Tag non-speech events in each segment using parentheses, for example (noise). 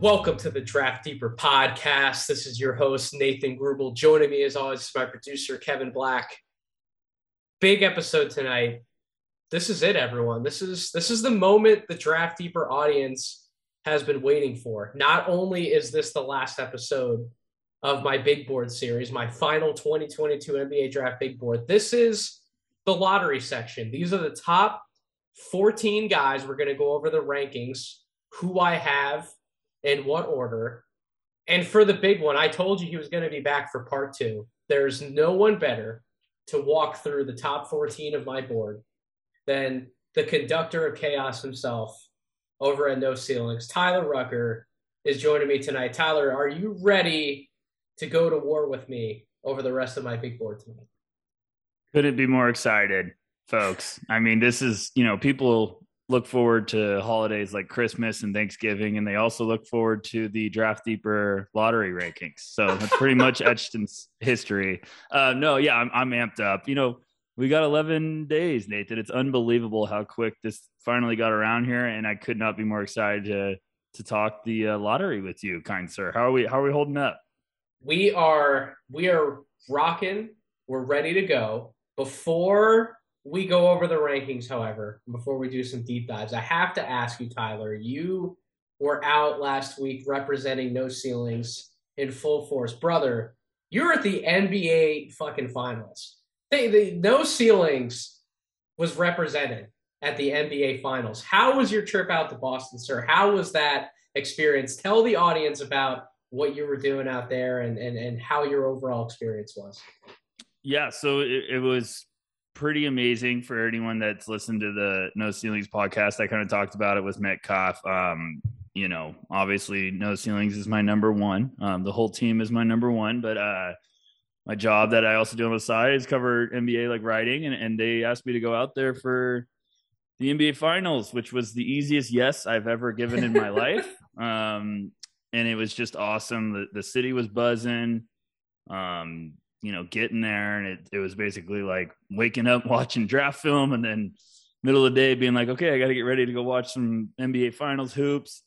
Welcome to the Draft Deeper podcast. This is your host, Nathan Grubel. Joining me, as always, is my producer, Kevin Black. Big episode tonight. This is it, everyone. This is this is the moment the Draft Deeper audience has been waiting for. Not only is this the last episode of my big board series, my final 2022 NBA Draft Big Board, this is the lottery section. These are the top 14 guys. We're going to go over the rankings, who I have in what order. And for the big one, I told you he was going to be back for part two. There's no one better to walk through the top 14 of my board than the conductor of chaos himself over at No Ceilings. Tyler Rucker is joining me tonight. Tyler, are you ready to go to war with me over the rest of my big board tonight? Couldn't be more excited, folks. I mean, this is, you know, people look forward to holidays like Christmas and Thanksgiving, and they also look forward to the Draft Deeper lottery rankings. So that's pretty much (laughs) etched in history. Uh, no, yeah, I'm, I'm amped up. You know, we got 11 days, Nathan. It's unbelievable how quick this finally got around here, and I could not be more excited to to talk the uh, lottery with you, kind sir. How are we? How are we holding up? We are we are rocking. We're ready to go. Before we go over the rankings, however, before we do some deep dives, I have to ask you, Tyler. You were out last week representing No Ceilings in full force, brother. You're at the NBA fucking finals. They, they, no Ceilings was represented at the NBA finals. How was your trip out to Boston, sir? How was that experience? Tell the audience about what you were doing out there and, and, and how your overall experience was. Yeah, so it, it was pretty amazing for anyone that's listened to the No Ceilings podcast. I kind of talked about it with Metcalf. Um, you know, obviously, No Ceilings is my number one. Um, the whole team is my number one, but uh, my job that I also do on the side is cover NBA like writing, and, and they asked me to go out there for the NBA Finals, which was the easiest yes I've ever given in my (laughs) life. Um, and it was just awesome. The, the city was buzzing. Um, you know, getting there. And it, it was basically like waking up, (laughs) watching draft film, and then middle of the day being like, okay, I got to get ready to go watch some NBA Finals hoops.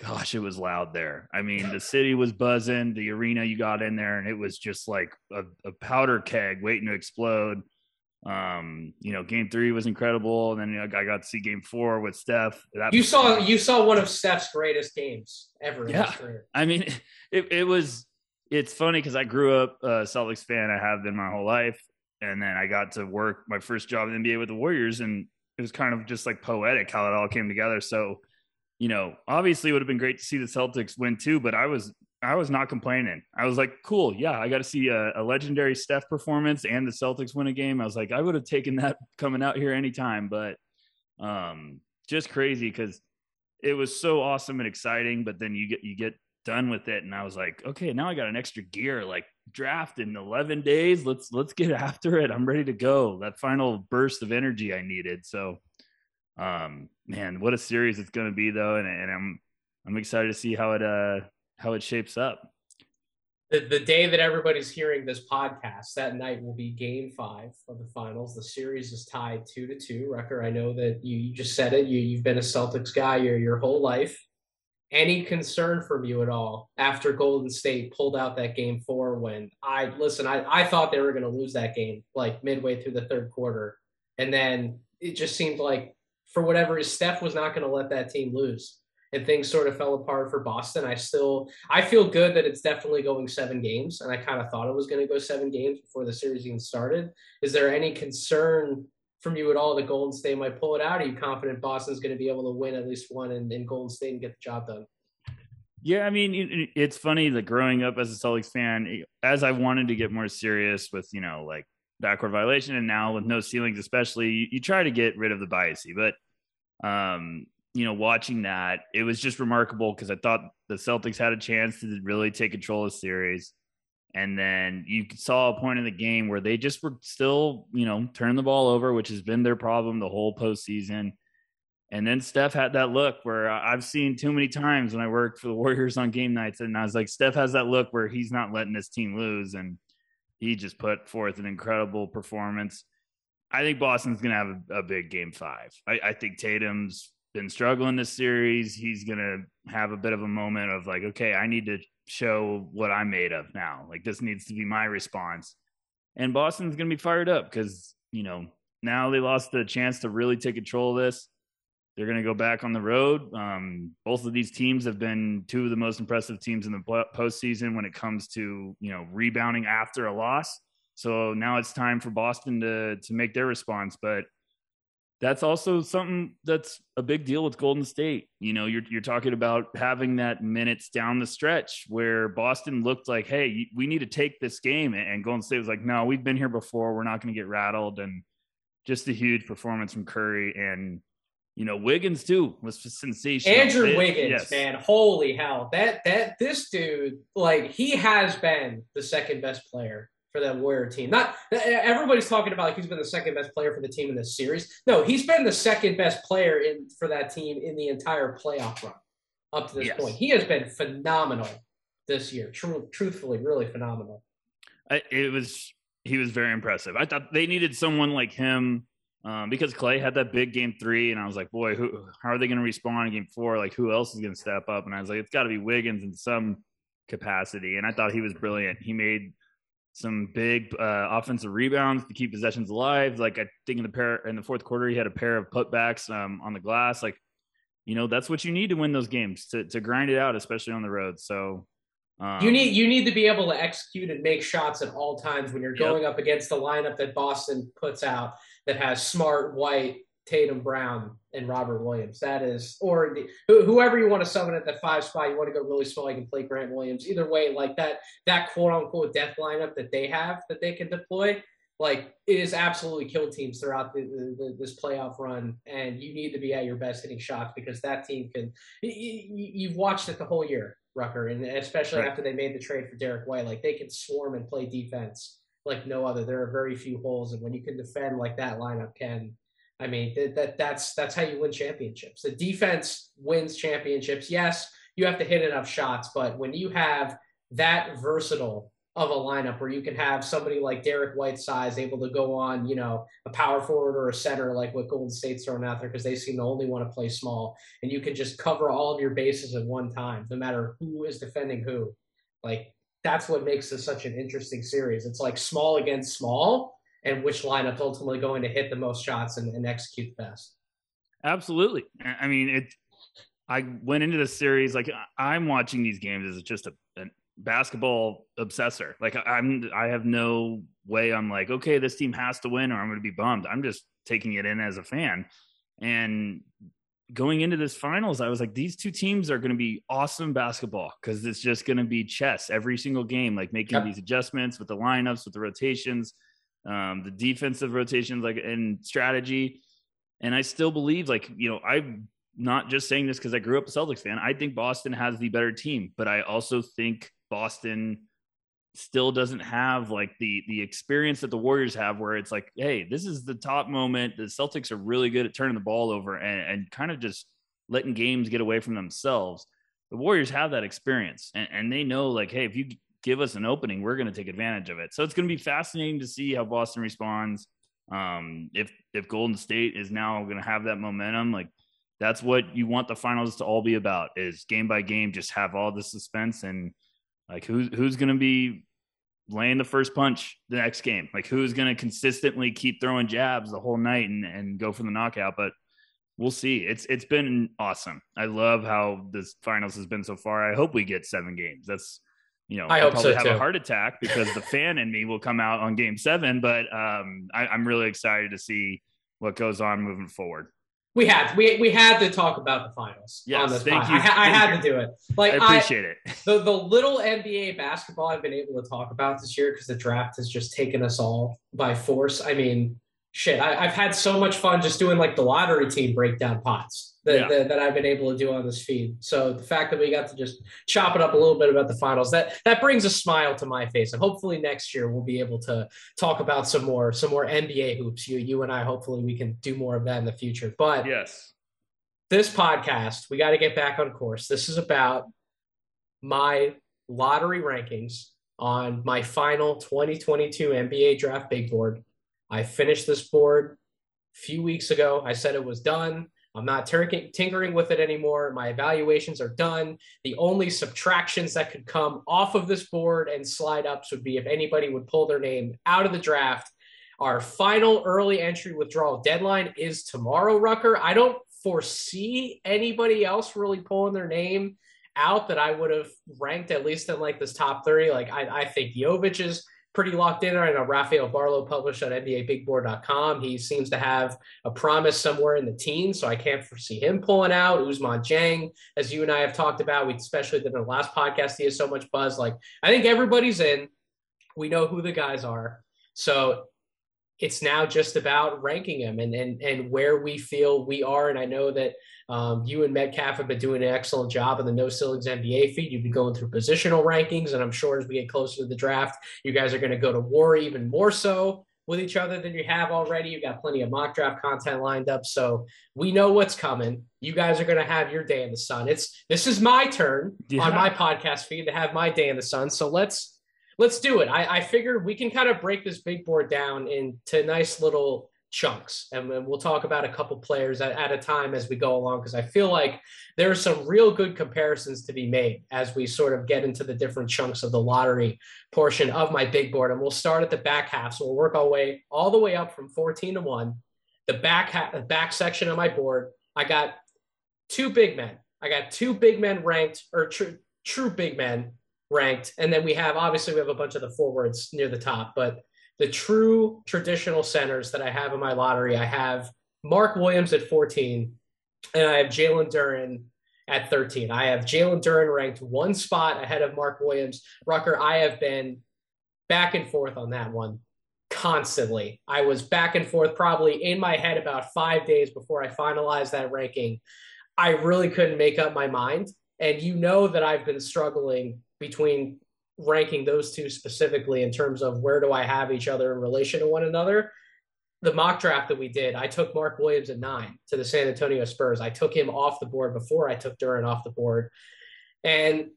Gosh, it was loud there. I mean, the city was buzzing, the arena you got in there, and it was just like a, a powder keg waiting to explode. Um, you know, game three was incredible, and then you know, I got to see game four with Steph. That you saw you saw one of Steph's greatest games ever. Yeah, I mean, (laughs) it, it was it's funny because I grew up a Celtics fan. I have been my whole life, and then I got to work my first job in the NBA with the Warriors, and it was kind of just like poetic how it all came together. So, you know, obviously it would have been great to see the Celtics win too, but I was I was not complaining. I was like, cool, yeah, I got to see a, a, legendary Steph performance and the Celtics win a game. I was like, I would have taken that coming out here anytime, but um, just crazy because it was so awesome and exciting. But then you get you get done with it. And i was like okay now i got an extra gear like draft in 11 days. Let's let's get (laughs) after it. I'm ready to go. That final burst of energy i needed. So um man what a series it's going to be though. And, and i'm i'm excited to see how it uh how it shapes up. The, the day that everybody's hearing this podcast that night will be game five of the finals. The series is tied two to two. Rucker, i know that you, you just said it. You, you've been a celtics guy your, your whole life any concern from you at all after Golden State pulled out that game four when I listen, I, I thought they were going to lose that game like midway through the third quarter. And then it just seemed like for whatever Steph was not going to let that team lose. And things sort of fell apart for Boston. I still I feel good that it's definitely going seven games. And I kind of thought it was going to go seven games before the series even started. Is there any concern from you at all that Golden State might pull it out? Are you confident Boston's going to be able to win at least one in, Golden State and get the job done? Yeah, I mean, it's funny that growing up as a Celtics fan, as I wanted to get more serious with, you know, like backward violation and now with no ceilings, especially, you, you try to get rid of the biasy. But, um, you know, watching that, it was just remarkable because I thought the Celtics had a chance to really take control of the series. And then you saw a point in the game where they just were still, you know, turn the ball over, which has been their problem the whole postseason. And then Steph had that look where I've seen too many times when I worked for the (laughs) Warriors on game nights. And I was like, Steph has that look where he's not letting his team lose. And he just put forth an incredible performance. I think Boston's going to have a, a, big game five. I, I think Tatum's been struggling this series. He's going to have a bit of a moment of like, okay, I need to show what I'm made of now. Like this needs to be my response. And Boston's going to be fired up because, you know, now they lost the chance to really take control of this. They're going to go back on the road. Um, both of these teams have been two of the most impressive teams in the postseason when it comes to you know rebounding after a loss. So now it's time for Boston to to make their response. But that's also something that's a big deal with Golden State. You know, you're you're talking about having that minutes down the stretch where Boston looked like, hey, we need to take this game, and Golden State was like, no, we've been here before. We're not going to get rattled, and just a huge performance from Curry and you know Wiggins too was sensational. Andrew it, Wiggins, yes. man, holy hell! That that this dude, like, he has been the second best player for that Warrior team. Not everybody's talking about like he's been the second best player for the team in this series. No, he's been the second best player in for that team in the entire playoff run up to this yes. point. He has been phenomenal this year. True, truthfully, really phenomenal. It was he was very impressive. I thought they needed someone like him um, because Klay had that big game three, and I was like, boy, who, how are they going to respond in game four? Like, who else is going to step up? And I was like, it's got to be Wiggins in some capacity. And I thought he was brilliant. He made some big uh, offensive rebounds to keep possessions alive. Like I think in the pair in the fourth quarter, he had a pair of putbacks um, on the glass. Like, you know, that's what you need to win those games to to grind it out, especially on the road. So um, you need you need to be able to execute and make shots at all times when you're going yep. up against the lineup that Boston puts out that has Smart, White, Tatum, Brown, and Robert Williams. That is, or whoever you want to summon at the five spot, you want to go really small, you can play Grant Williams. Either way, like that that quote unquote death lineup that they have that they can deploy, like it is absolutely killed teams throughout the, the, this playoff run, and you need to be at your best hitting shots because that team can. You, have watched it the whole year. Rucker, and especially right. after they made the trade for Derrick White, like they can swarm and play defense like no other. There are very few holes, and when you can defend like that lineup can, I mean that, that that's that's how you win championships. The defense wins championships. Yes, you have to hit enough shots, but when you have that versatile of a lineup where you can have somebody like Derrick White size able to go on, you know, a power forward or a center like what Golden State's throwing out there because they seem to only want to play small, and you can just cover all of your bases at one time, no matter who is defending who. Like that's what makes this such an interesting series. It's like small against small, and which lineup's ultimately going to hit the most shots and, and execute the best. Absolutely. I mean, it. I went into the series like I'm watching these games as just a, a basketball obsessor. Like I'm, I have no way. I'm like, okay, this team has to win, or I'm going to be bummed. I'm just taking it in as a fan, and going into this finals, I was like, these two teams are going to be awesome basketball because it's just going to be chess every single game, like making yep. these adjustments with the lineups, with the rotations, um, the defensive rotations, like and strategy. And I still believe, like, you know, I'm not just saying this because I grew up a Celtics fan. I think Boston has the better team, but I also think Boston still doesn't have like the the experience that the Warriors have where it's like, hey, this is the top moment. The Celtics are really good at turning the ball over and, and kind of just letting games get away from themselves. The Warriors have that experience and, and they know like, hey, if you give us an opening, we're going to take advantage of it. So it's going to be fascinating to see how Boston responds. Um, if if Golden State is now going to have that momentum, like that's what you want the finals to all be about is game by game, just have all the suspense and like who's who's going to be laying the first punch the next game? Like who's going to consistently keep throwing jabs the whole night and, and go for the knockout? But we'll see. It's it's been awesome. I love how this finals has been so far. I hope we get seven games. That's you know, I I'll probably so have too. a heart attack because the fan in me will come out on game seven. But um, I, I'm really excited to see what goes on moving forward. We had we we had to talk about the finals yes, on this thank podcast. you. I, I had you. to do it. Like I appreciate I, it. (laughs) The the little NBA basketball I've been able to talk about this year because the draft has just taken us all by force. I mean, shit, I, have had so much fun just doing like the lottery team breakdown pots that, yeah. that, that, I've been able to do on this feed. So the fact that we got to just chop it up a little bit about the finals that that brings a smile to my face. And hopefully next year we'll be able to talk about some more some more NBA hoops. You you and I hopefully we can do more of that in the future. But yes, this podcast we got to get back on course. This is about my lottery rankings on my final 2022 NBA draft big board I finished this board a few weeks ago. I said it was done. I'm not tinkering with it anymore. My evaluations are done. The only subtractions that could come off of this board and slide ups would be if anybody would pull their name out of the draft. Our final early entry withdrawal deadline is tomorrow, Rucker. I don't foresee anybody else really pulling their name out that I would have ranked at least in like this top 30. Like I, I think Jovic is pretty locked in. I know Rafael Barlowe published on NBABigBoard.com. He seems to have a promise somewhere in the teens, so I can't foresee him pulling out. Ousmane Dieng, as you and I have talked about, we especially did in the last podcast, he has so much buzz. Like I think everybody's in. We know who the guys are. So it's now just about ranking them and, and, and where we feel we are. And I know that um, you and Metcalf have been doing an excellent job in the No Ceilings NBA feed. You've been going through positional rankings, and I'm sure as we get closer to the draft, you guys are going to go to war even more so with each other than you have already. You've got plenty of mock draft content lined up, so we know what's coming. You guys are going to have your day in the sun. It's this is my turn yeah. on my podcast feed to have my day in the sun. So let's let's do it. I, I figure we can kind of break this big board down into nice little chunks. And we'll talk about a couple players at, at a time as we go along because i feel like there are some real good comparisons to be made as we sort of get into the different chunks of the lottery portion of my big board. And we'll start at the back half. So we'll work our way all the way up from 14 to 1 the back the back section of my board i got two big men. I got two big men ranked or true true big men ranked. And then we have obviously we have a bunch of the forwards near the top but the true traditional centers that I have in my lottery, I have Mark Williams at 14, and I have Jalen Duren at 13. I have Jalen Duren ranked one spot ahead of Mark Williams. Rucker, I have been back and forth on that one constantly. I was back and forth probably in my head about five days before I finalized that ranking. I really couldn't make up my mind. And you know that I've been struggling between ranking those two specifically in terms of where do I have each other in relation to one another. The mock draft that we did, I took Mark Williams at nine to the San Antonio Spurs. I took him off the board before I took Duren off the board. And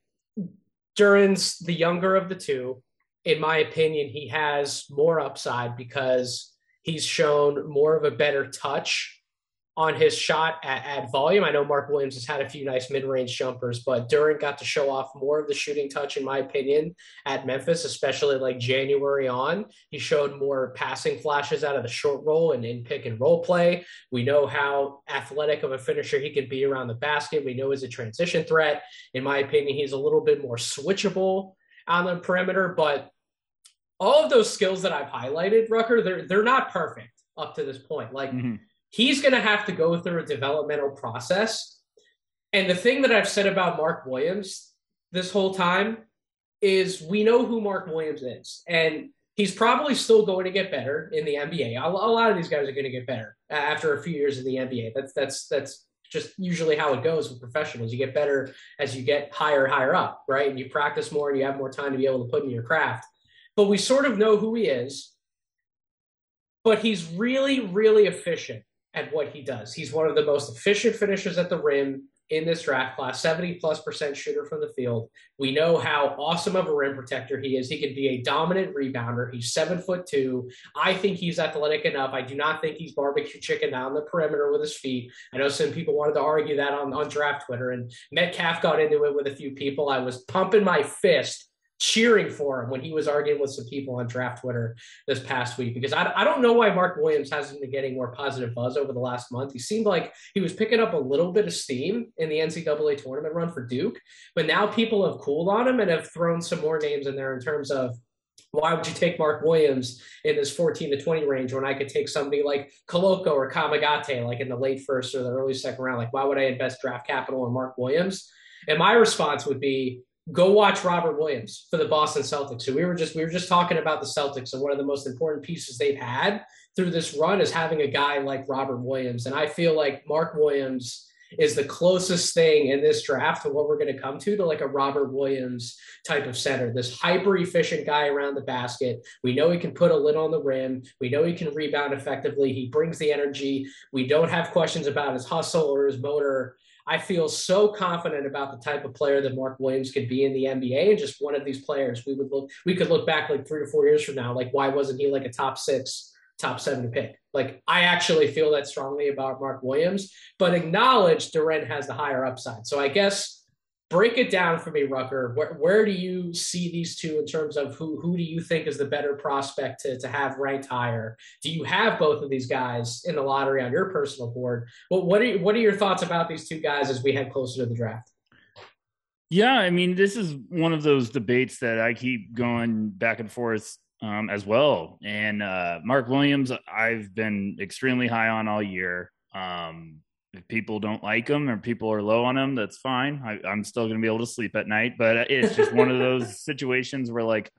Duren's the younger of the two. In my opinion, he has more upside because he's shown more of a better touch on his shot at, at volume. I know Mark Williams has had a few nice mid range jumpers, but Duren got to show off more of the shooting touch, in my opinion, at Memphis, especially like January on. He showed more passing flashes out of the short roll and in pick and roll play. We know how athletic of a finisher he can be around the basket. We know he's a transition threat. In my opinion, he's a little bit more switchable on the perimeter, but all of those skills that I've highlighted, Rucker, they're they're not perfect up to this point. Like mm-hmm he's going to have to go through a developmental process. And the thing that I've said about Mark Williams this whole time is we know who Mark Williams is. And he's probably still going to get better in the NBA. A, lot of these guys are going to get better after a few years in the NBA. That's that's that's just usually how it goes with professionals. You get better as you get higher, higher up, right? And you practice more and you have more time to be able to put in your craft. But we sort of know who he is. But he's really, really efficient at what he does. He's one of the most efficient finishers at the rim in this draft class, 70 plus percent shooter from the field. We know how awesome of a rim protector he is. He can be a dominant rebounder. He's seven foot two. I think he's athletic enough. I do not think he's barbecue chicken down the perimeter with his feet. I know some people wanted to argue that on, on draft Twitter, and Metcalf got into it with a few people. I was pumping my fist cheering for him when he was arguing with some people on draft Twitter this past week because I, I don't know why Mark Williams hasn't been getting more positive buzz over the last month. He seemed like he was picking up a little bit of steam in the NCAA tournament run for Duke, but now people have cooled on him and have thrown some more names in there in terms of why would you take Mark Williams in this 14 to 20 range when I could take somebody like Koloko or Kamagate, like in the late first or the early second round? Like, why would I invest draft capital in Mark Williams? And my response would be, go watch Robert Williams for the Boston Celtics. So we were just we were just talking about the Celtics and one of the most important pieces they've had through this run is having a guy like Robert Williams. And I feel like Mark Williams is the closest thing in this draft to what we're going to come to to like a Robert Williams type of center. This hyper efficient guy around the basket. We know he can put a lid on the rim. We know he can rebound effectively. He brings the energy. We don't have questions about his hustle or his motor I feel so confident about the type of player that Mark Williams could be in the NBA and just one of these players. We would look, we could look back like three or four years from now, like why wasn't he like a top six top seven pick. Like I actually feel that strongly about Mark Williams, but acknowledge Duren has the higher upside. So I guess break it down for me, Rucker. Where, where do you see these two in terms of who who do you think is the better prospect to, to have ranked higher? Do you have both of these guys in the lottery on your personal board? Well, what are you, what are your thoughts about these two guys as we head closer to the draft? Yeah, I mean, this is one of those debates that I keep going back and forth um, as well. And uh, Mark Williams, I've been extremely high on all year. Um, if people don't like them or people are low on them, that's fine. I, am still going to be able to sleep at night. But it's just one of those (laughs) situations where, like,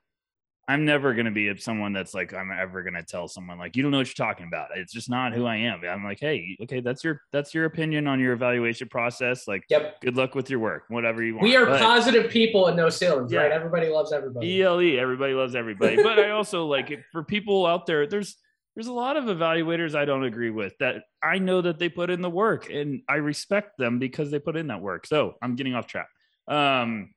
I'm never going to be someone that's like I'm ever going to tell someone like you don't know what you're talking about. It's just not who I am. I'm like, hey, okay, that's your that's your opinion on your evaluation process. Like, yep. good luck with your work, whatever you want. We are but, positive people and no ceilings, yeah. right? Everybody loves everybody. ELE, everybody loves everybody. but I also like for people out there, there's there's a lot of evaluators I don't agree with that I know that they put in the work and I respect them because they put in that work. So I'm getting off track. Um,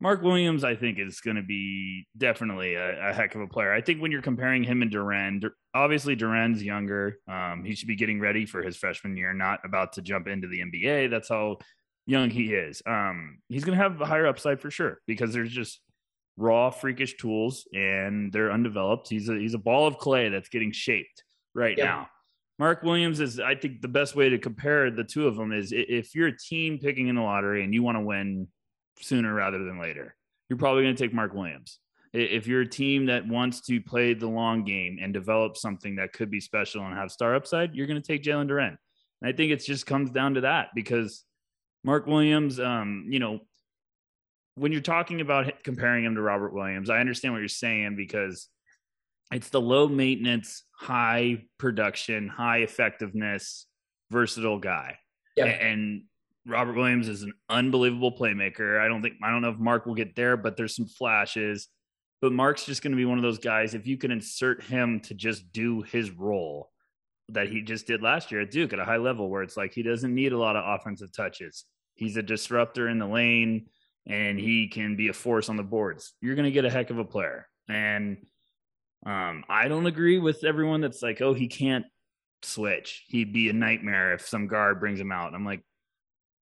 Mark Williams, I think, is going to be definitely a, a, heck of a player. I think when you're comparing him and Duren, obviously Duren's younger. Um, he should be getting ready for his freshman year, not about to jump into the NBA. That's how young he is. Um, he's going to have a higher upside for sure because there's just raw, freakish tools and they're undeveloped. He's a he's a ball of clay that's getting shaped right yep. now. Mark Williams is, I think, the best way to compare the two of them is if you're a team picking in the lottery and you want to win sooner rather than later. You're probably going to take Mark Williams. If you're a team that wants to play the long game and develop something that could be special and have star upside, you're going to take Jalen Duren. And I think it just comes down to that because Mark Williams, um, you know, when you're talking about comparing him to Robert Williams, I understand what you're saying because it's the low maintenance, high production, high effectiveness, versatile guy. Yeah. And Robert Williams is an unbelievable playmaker. I don't think I don't know if Mark will get there, but there's some flashes. But Mark's just going to be one of those guys. If you can insert him to just do his role that he just did last year at Duke at a high level, where it's like he doesn't need a lot of offensive touches. He's a disruptor in the lane, and he can be a force on the boards. You're going to get a heck of a player. And um, I don't agree with everyone that's like, oh, he can't switch. He'd be a nightmare if some guard brings him out. I'm like,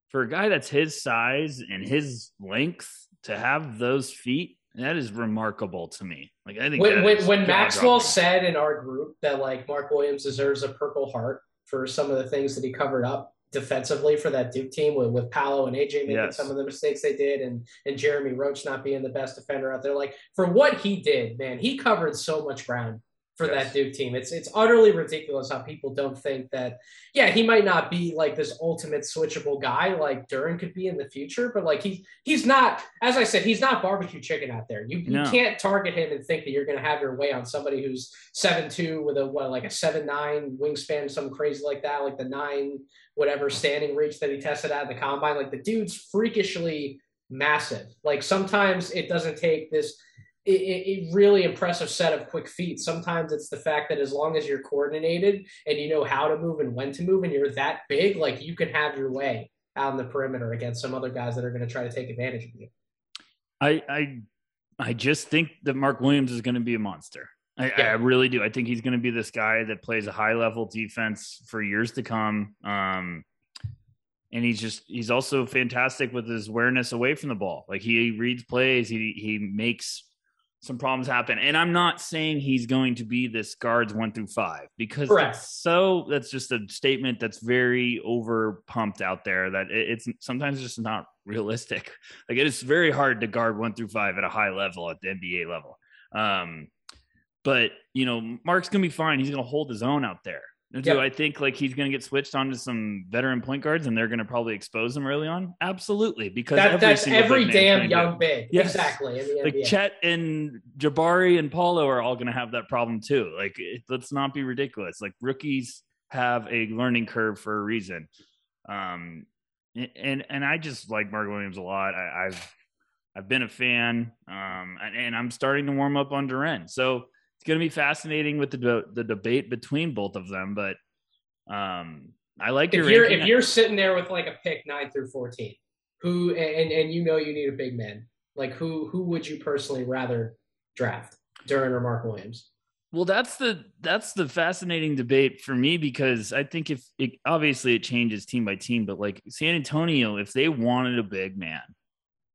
for a guy that's his size and his length to have those feet, that is remarkable to me. Like I think when when, when Maxwell said in our group that like Mark Williams deserves a Purple Heart for some of the things that he covered up defensively for that Duke team with, with Paolo and AJ making yes. some of the mistakes they did and and Jeremy Roach not being the best defender out there. Like for what he did, man, he covered so much ground for yes. that Duke team. It's it's utterly ridiculous how people don't think that. Yeah, he might not be like this ultimate switchable guy like Duren could be in the future, but like he's he's not. As I said, he's not barbecue chicken out there. You, no. you can't target him and think that you're going to have your way on somebody who's seven two with a what like a seven nine wingspan, some crazy like that, like the nine whatever standing reach that he tested out at the combine. Like the dude's freakishly massive. Like sometimes it doesn't take this a, really impressive set of quick feet. Sometimes it's the fact that as long as you're coordinated and you know how to move and when to move, and you're that big, like you can have your way out in the perimeter against some other guys that are going to try to take advantage of you. I I I just think that Mark Williams is going to be a monster. I, yeah. I, really do. I think he's going to be this guy that plays a high level defense for years to come. Um, and he's just he's also fantastic with his awareness away from the ball. Like he reads plays, he he makes some problems happen. And I'm not saying he's going to be this guards one through five because so that's just a statement that's very over pumped out there that it's sometimes just not realistic. (laughs) Like it is very hard to guard one through five at a high level at the NBA level. Um, but you know, Mark's gonna be fine. He's gonna hold his own out there. Do I think like he's going to get switched onto some veteran point guards and they're going to probably expose him early on? Absolutely, because that, every that's every damn young big. Yes. Exactly. like Chet and Jabari and Paolo are all going to have that problem too. Like, it, let's not be ridiculous. Like rookies have a learning curve for a reason. Um, and and I just like Mark Williams a lot. I, have I've been a fan, um, and, and I'm starting to warm up on Duren. So it's going to be fascinating with the the debate between both of them. But um, I like if you're if you're sitting there with like a pick nine through fourteen, who and and you know you need a big man, like who who would you personally rather draft, Duren or Mark Williams? Well, that's the that's the fascinating debate for me because I think if it obviously it changes team by team, but like San Antonio, if they wanted a big man,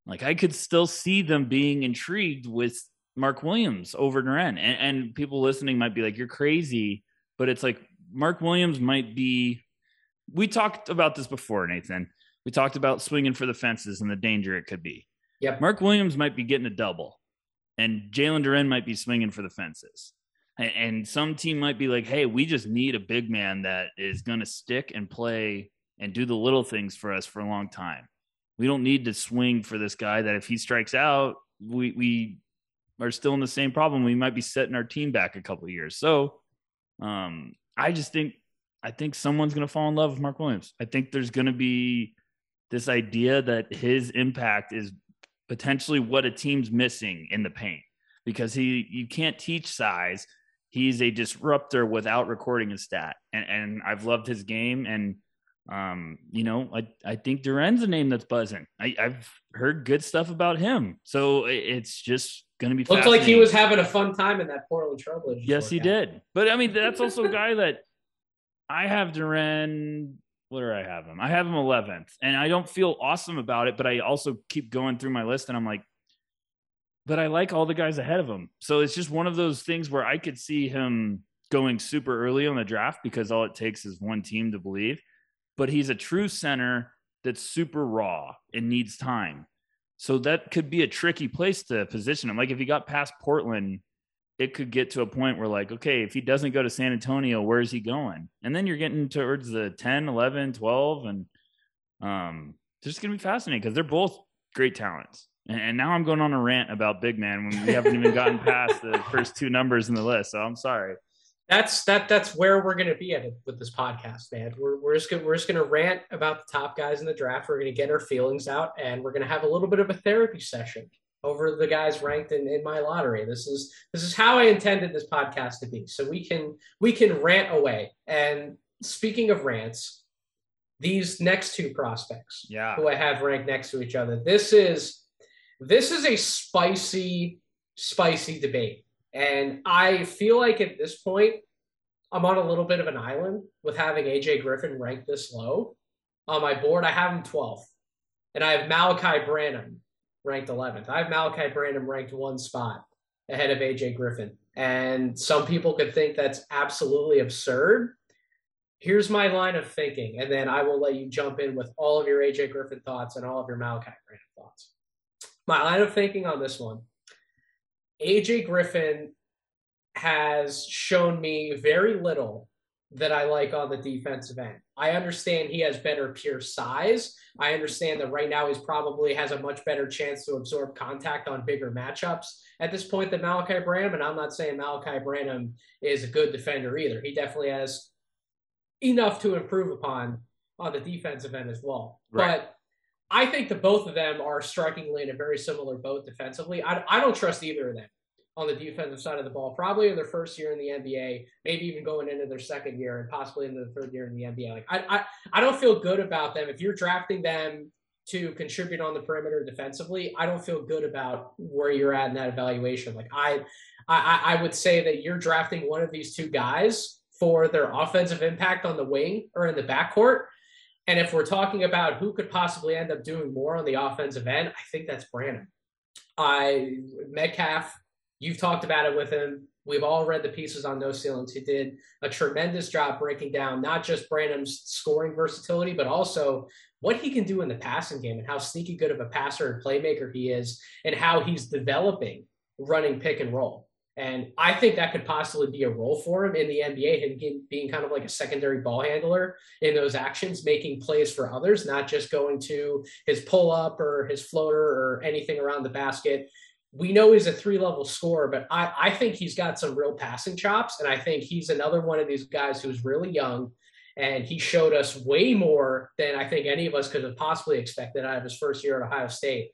like I could still see them being intrigued with Mark Williams over Duren. And, and people listening might be like, "You're crazy," but it's like Mark Williams might be. We talked about this before, Nathan. We talked about swinging for the fences and the danger it could be. Yep. Mark Williams might be getting a double, and Jalen Duren might be swinging for the fences. And, and some team might be like, "Hey, we just need a big man that is going to stick and play and do the little things for us for a long time. We don't need to swing for this guy that if he strikes out, we we are still in the same problem. We might be setting our team back a couple years. So, um, I just think I think someone's going to fall in love with Mark Williams. I think there's going to be this idea that his impact is potentially what a team's missing in the paint because he you can't teach size. He's a disruptor without recording a stat, and and I've loved his game, and um, you know, I I think Duren's a name that's buzzing. I, I've heard good stuff about him, so it's just going to be. Looked like he was having a fun time in that Portland Trailblazers. Yes, he did. But I mean, that's also a guy that I have Duren what do I have him? I have him 11th, and I don't feel awesome about it, but I also keep going through my list and I'm like, but I like all the guys ahead of him. So it's just one of those things where I could see him going super early on the draft because all it takes is one team to believe. But he's a true center that's super raw and needs time. So that could be a tricky place to position him. Like if he got past Portland it could get to a point where like okay if he doesn't go to san antonio where is he going? And then you're getting towards the 10 11 12 and um it's just gonna be fascinating because they're both great talents. And, and, now i'm going on a rant about big man when we haven't even gotten past the (laughs) first two numbers in the list so i'm sorry that's that that's where we're going to be at it with this podcast man we're, we're just gonna we're just going to rant about the top guys in the draft we're going to get our feelings out and we're going to have a little bit of a therapy session over the guys ranked in, in my lottery. This is this is how I intended this podcast to be. So we can we can rant away. And speaking of rants, these next two prospects yeah. who I have ranked next to each other, this is this is a spicy, spicy debate. And I feel like at this point, I'm on a little bit of an island with having AJ Griffin ranked this low. On my board, I have him 12th. And I have Malachi Branham ranked 11th. I have Malachi Branham ranked one spot ahead of AJ Griffin. And some people could think that's absolutely absurd. Here's my line of thinking, and then I will let you jump in with all of your AJ Griffin thoughts and all of your Malachi Branham thoughts. My line of thinking on this one AJ Griffin has shown me very little that I like on the defensive end. I understand he has better pure size. I understand that right now he's probably has a much better chance to absorb contact on bigger matchups at this point than Malachi Branham. And I'm not saying Malachi Branham is a good defender either. He definitely has enough to improve upon on the defensive end as well. Right. But I think that both of them are strikingly in a very similar boat defensively. I, I don't trust either of them on the defensive side of the ball, probably in their first year in the NBA, maybe even going into their second year and possibly into the third year in the NBA. Like I, I, I don't feel good about them. If you're drafting them to contribute on the perimeter defensively, I don't feel good about where you're at in that evaluation. Like I, I, I would say that you're drafting one of these two guys for their offensive impact on the wing or in the backcourt. And if we're talking about who could possibly end up doing more on the offensive end, I think that's Branham. I Metcalf You've talked about it with him. We've all read the pieces on No Ceilings. He did a tremendous job breaking down not just Branham's scoring versatility, but also what he can do in the passing game and how sneaky good of a passer and playmaker he is, and how he's developing running pick and roll. And I think that could possibly be a role for him in the NBA, him being kind of like a secondary ball handler in those actions, making plays for others, not just going to his pull up or his floater or anything around the basket we know he's a three level scorer, but I, I think he's got some real passing chops. And I think he's another one of these guys who's really young. And he showed us way more than I think any of us could have possibly expected out of his first year at Ohio State.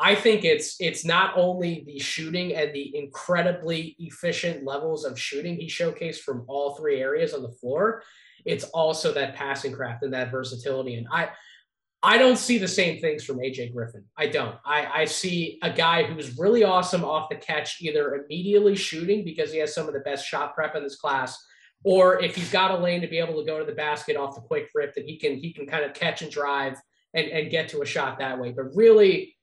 I think it's it's not only the shooting and the incredibly efficient levels of shooting he showcased from all three areas on the floor. It's also that passing craft and that versatility. And I I don't see the same things from AJ Griffin. I don't. I, I see a guy who's really awesome off the catch, either immediately shooting because he has some of the best shot prep in this class, or if he's got a lane to be able to go to the basket off the quick rip, that he can he can kind of catch and drive and, and get to a shot that way. But really,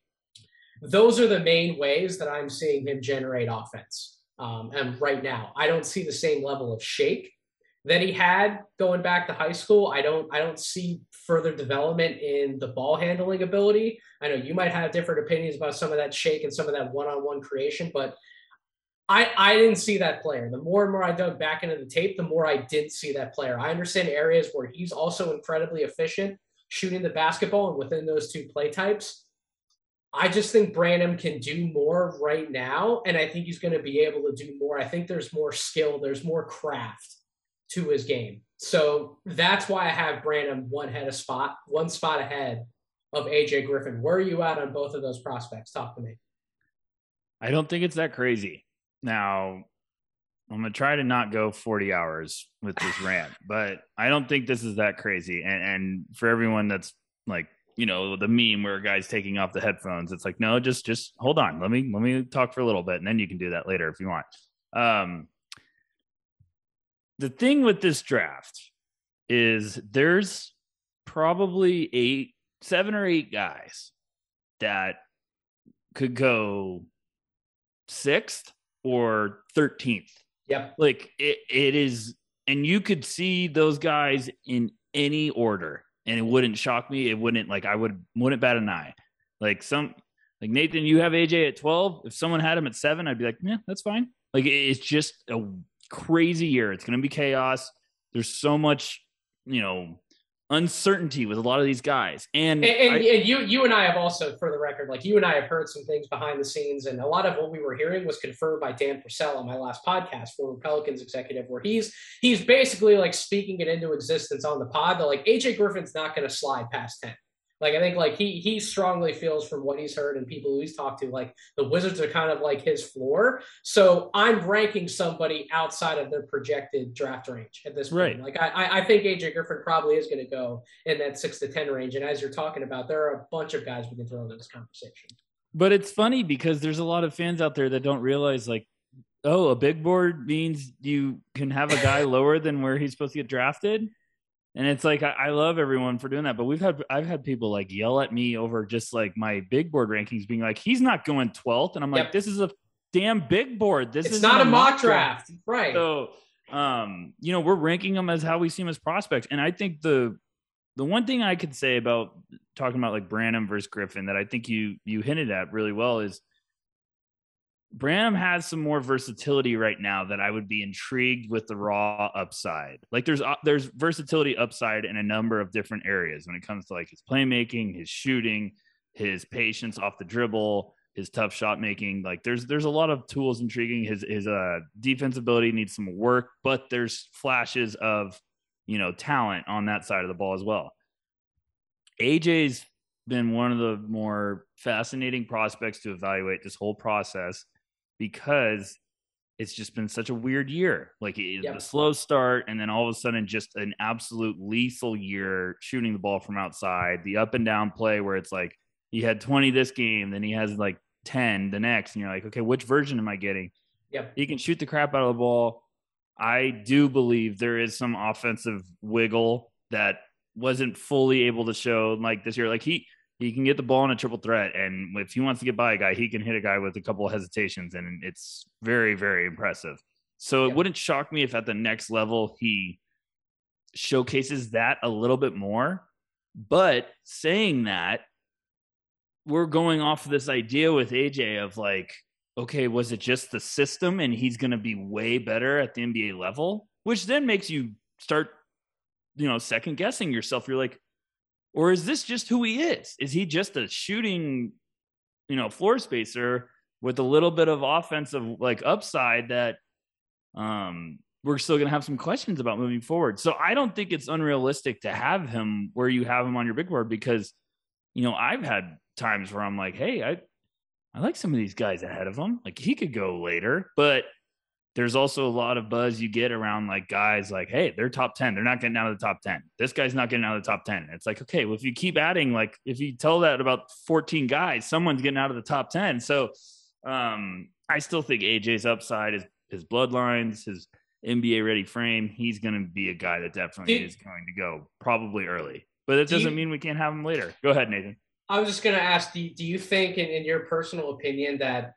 those are the main ways that I'm seeing him generate offense. Um, and right now, I don't see the same level of shake that he had going back to high school. I don't I don't see further development in the ball handling ability. I know you might have different opinions about some of that shake and some of that one-on-one creation, but I I didn't see that player. The more and more I dug back into the tape, the more I didn't see that player. I understand areas where he's also incredibly efficient shooting the basketball and within those two play types. I just think Branham can do more right now, and I think he's going to be able to do more. I think there's more skill, there's more craft to his game. So that's why I have Branham one head of spot, one spot ahead of AJ Griffin. Where are you at on both of those prospects? Talk to me. I don't think it's that crazy. Now, I'm gonna try to not go 40 hours with this rant, but I don't think this is that crazy. And, and for everyone that's like, you know, the meme where a guy's taking off the headphones, it's like, no, just just hold on. Let me let me talk for a little bit, and then you can do that later if you want. Um, the thing with this draft is there's probably eight, seven or eight guys that could go sixth or 13th. Yep. Like it, it is, and you could see those guys in any order and it wouldn't shock me. It wouldn't like, I would, wouldn't bat an eye. Like some, like Nathan, you have AJ at 12. If someone had him at seven, I'd be like, yeah, that's fine. Like it's just a crazy year. It's to be chaos. There's so much, you know, uncertainty with a lot of these guys. And and, and, I, and, you you and I have also, for the record, like you and I have heard some things behind the scenes, and a lot of what we were hearing was confirmed by Dan Purcell on my last podcast, former Pelicans executive, where he's he's basically like speaking it into existence on the pod that like AJ Griffin's not going to slide past ten. Like I think like he he strongly feels from what he's heard and people who he's talked to, like the Wizards are kind of like his floor. So I'm ranking somebody outside of their projected draft range at this point. Right. Like I I think AJ Griffin probably is going to go in that six to ten range. And as you're talking about, there are a bunch of guys we can throw into this conversation. But it's funny because there's a lot of fans out there that don't realize like oh, a big board means you can have a guy (laughs) lower than where he's supposed to get drafted. And it's like I, I, love everyone for doing that, but we've had I've had people like yell at me over just like my big board rankings, being like, he's not going 12th, and I'm like, this is a damn big board. This is not a mock draft. draft, right? So, um, you know, we're ranking them as how we see them as prospects, and I think the the one thing I could say about talking about like Branham versus Griffin that I think you you hinted at really well is Branham has some more versatility right now that I would be intrigued with the raw upside. Like there's uh, there's versatility upside in a number of different areas when it comes to like his playmaking, his shooting, his patience off the dribble, his tough shot making. Like there's there's a lot of tools intriguing. His his uh defense ability needs some work, but there's flashes of you know talent on that side of the ball as well. AJ's been one of the more fascinating prospects to evaluate this whole process because it's just been such a weird year. Like it, yep. the slow start, and then all of a sudden, just an absolute lethal year shooting the ball from outside. The up and down play where it's like he had 20 this game, then he has like 10 the next, and you're like, okay, which version am I getting? Yep. He can shoot the crap out of the ball. I do believe there is some offensive wiggle that wasn't fully able to show like this year. Like he he can get the ball in a triple threat, and if he wants to get by a guy, he can hit a guy with a couple of hesitations, and it's very, very impressive. So yeah. it wouldn't shock me if at the next level he showcases that a little bit more. But saying that, we're going off this idea with AJ of like, okay, was it just the system and he's going to be way better at the NBA level? Which then makes you start, you know, second guessing yourself. You're like, or is this just who he is? Is he just a shooting, you know, floor spacer with a little bit of offensive like upside that um we're still going to have some questions about moving forward. So I don't think it's unrealistic to have him where you have him on your big board because you know, I've had times where I'm like, "Hey, I I like some of these guys ahead of him. Like he could go later, but there's also a lot of buzz you get around like guys like, hey, they're top 10. They're not getting out of the top 10. This guy's not getting out of the top 10. It's like, okay, well, if you keep adding, like if you tell that about 14 guys, someone's getting out of the top 10. So um, I still think AJ's upside is his bloodlines, his NBA ready frame. He's going to be a guy that definitely is going to go probably early, but it doesn't you, mean we can't have him later. Go ahead, Nathan. I was just going to ask, do, do you think, in, in your personal opinion, that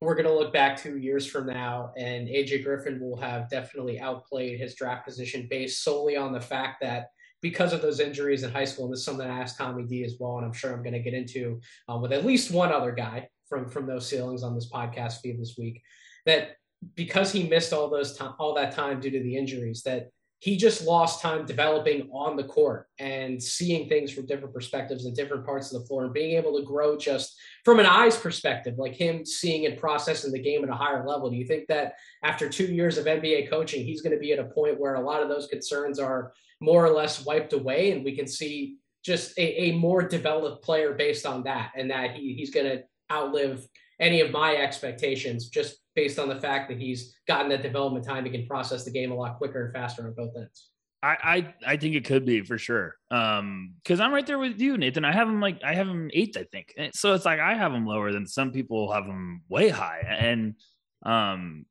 we're going to look back two years from now and AJ Griffin will have definitely outplayed his draft position based solely on the fact that because of those injuries in high school, and this is something I asked Tommy D as well, and I'm sure I'm going to get into um, with at least one other guy from from those ceilings on this podcast feed this week, that because he missed all those time all that time due to the injuries, that he just lost time developing on the court and seeing things from different perspectives and different parts of the floor and being able to grow just from an eyes perspective, like him seeing and processing the game at a higher level. Do you think that after two years of NBA coaching, he's going to be at a point where a lot of those concerns are more or less wiped away and we can see just a, a more developed player based on that and that he, he's going to outlive any of my expectations just based on the fact that he's gotten that development time. He can process the game a lot quicker and faster on both ends. I, I, I think it could be for sure. Um, because I'm right there with you, Nathan. I have him like I have him eighth, I think. So it's like I have him lower than some people have him way high, and um,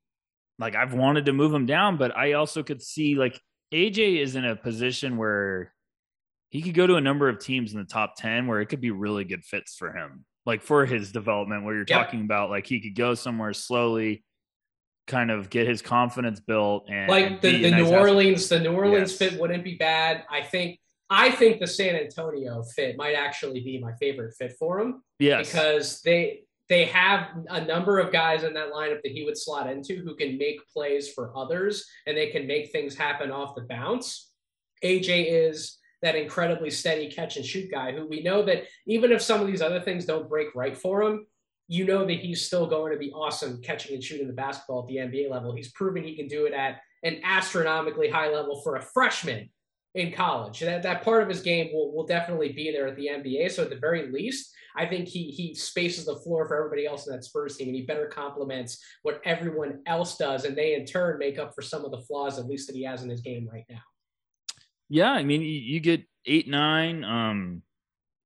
like I've wanted to move him down, but I also could see like AJ is in a position where he could go to a number of teams in the top ten where it could be really good fits for him like for his development where you're yep. talking about like he could go somewhere slowly kind of get his confidence built and like the, the nice New Orleans the New Orleans yes. fit wouldn't be bad. I think I think the San Antonio fit might actually be my favorite fit for him. Yes. Because they they have a number of guys in that lineup that he would slot into who can make plays for others and they can make things happen off the bounce. AJ is that incredibly steady catch and shoot guy who we know that even if some of these other things don't break right for him, you know that he's still going to be awesome catching and shooting the basketball at the NBA level. He's proven he can do it at an astronomically high level for a freshman in college. That that part of his game will, will definitely be there at the NBA. So at the very least, I think he he spaces the floor for everybody else in that Spurs team, and he better complements what everyone else does, and they in turn make up for some of the flaws at least that he has in his game right now. Yeah, I mean, you, you get eight, nine. Um,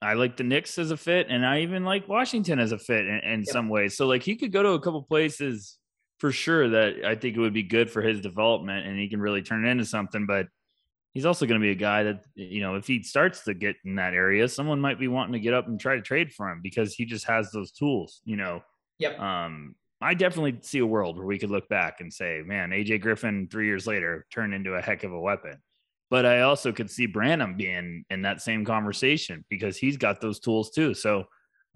I like the Knicks as a fit, and I even like Washington as a fit in, in yep. some ways. So, like, he could go to a couple places for sure that I think it would be good for his development, and he can really turn it into something. But he's also going to be a guy that you know, if he starts to get in that area, someone might be wanting to get up and try to trade for him because he just has those tools. You know. Yep. Um, I definitely see a world where we could look back and say, man, AJ Griffin three years later turned into a heck of a weapon. But I also could see Branham being in that same conversation because he's got those tools too. So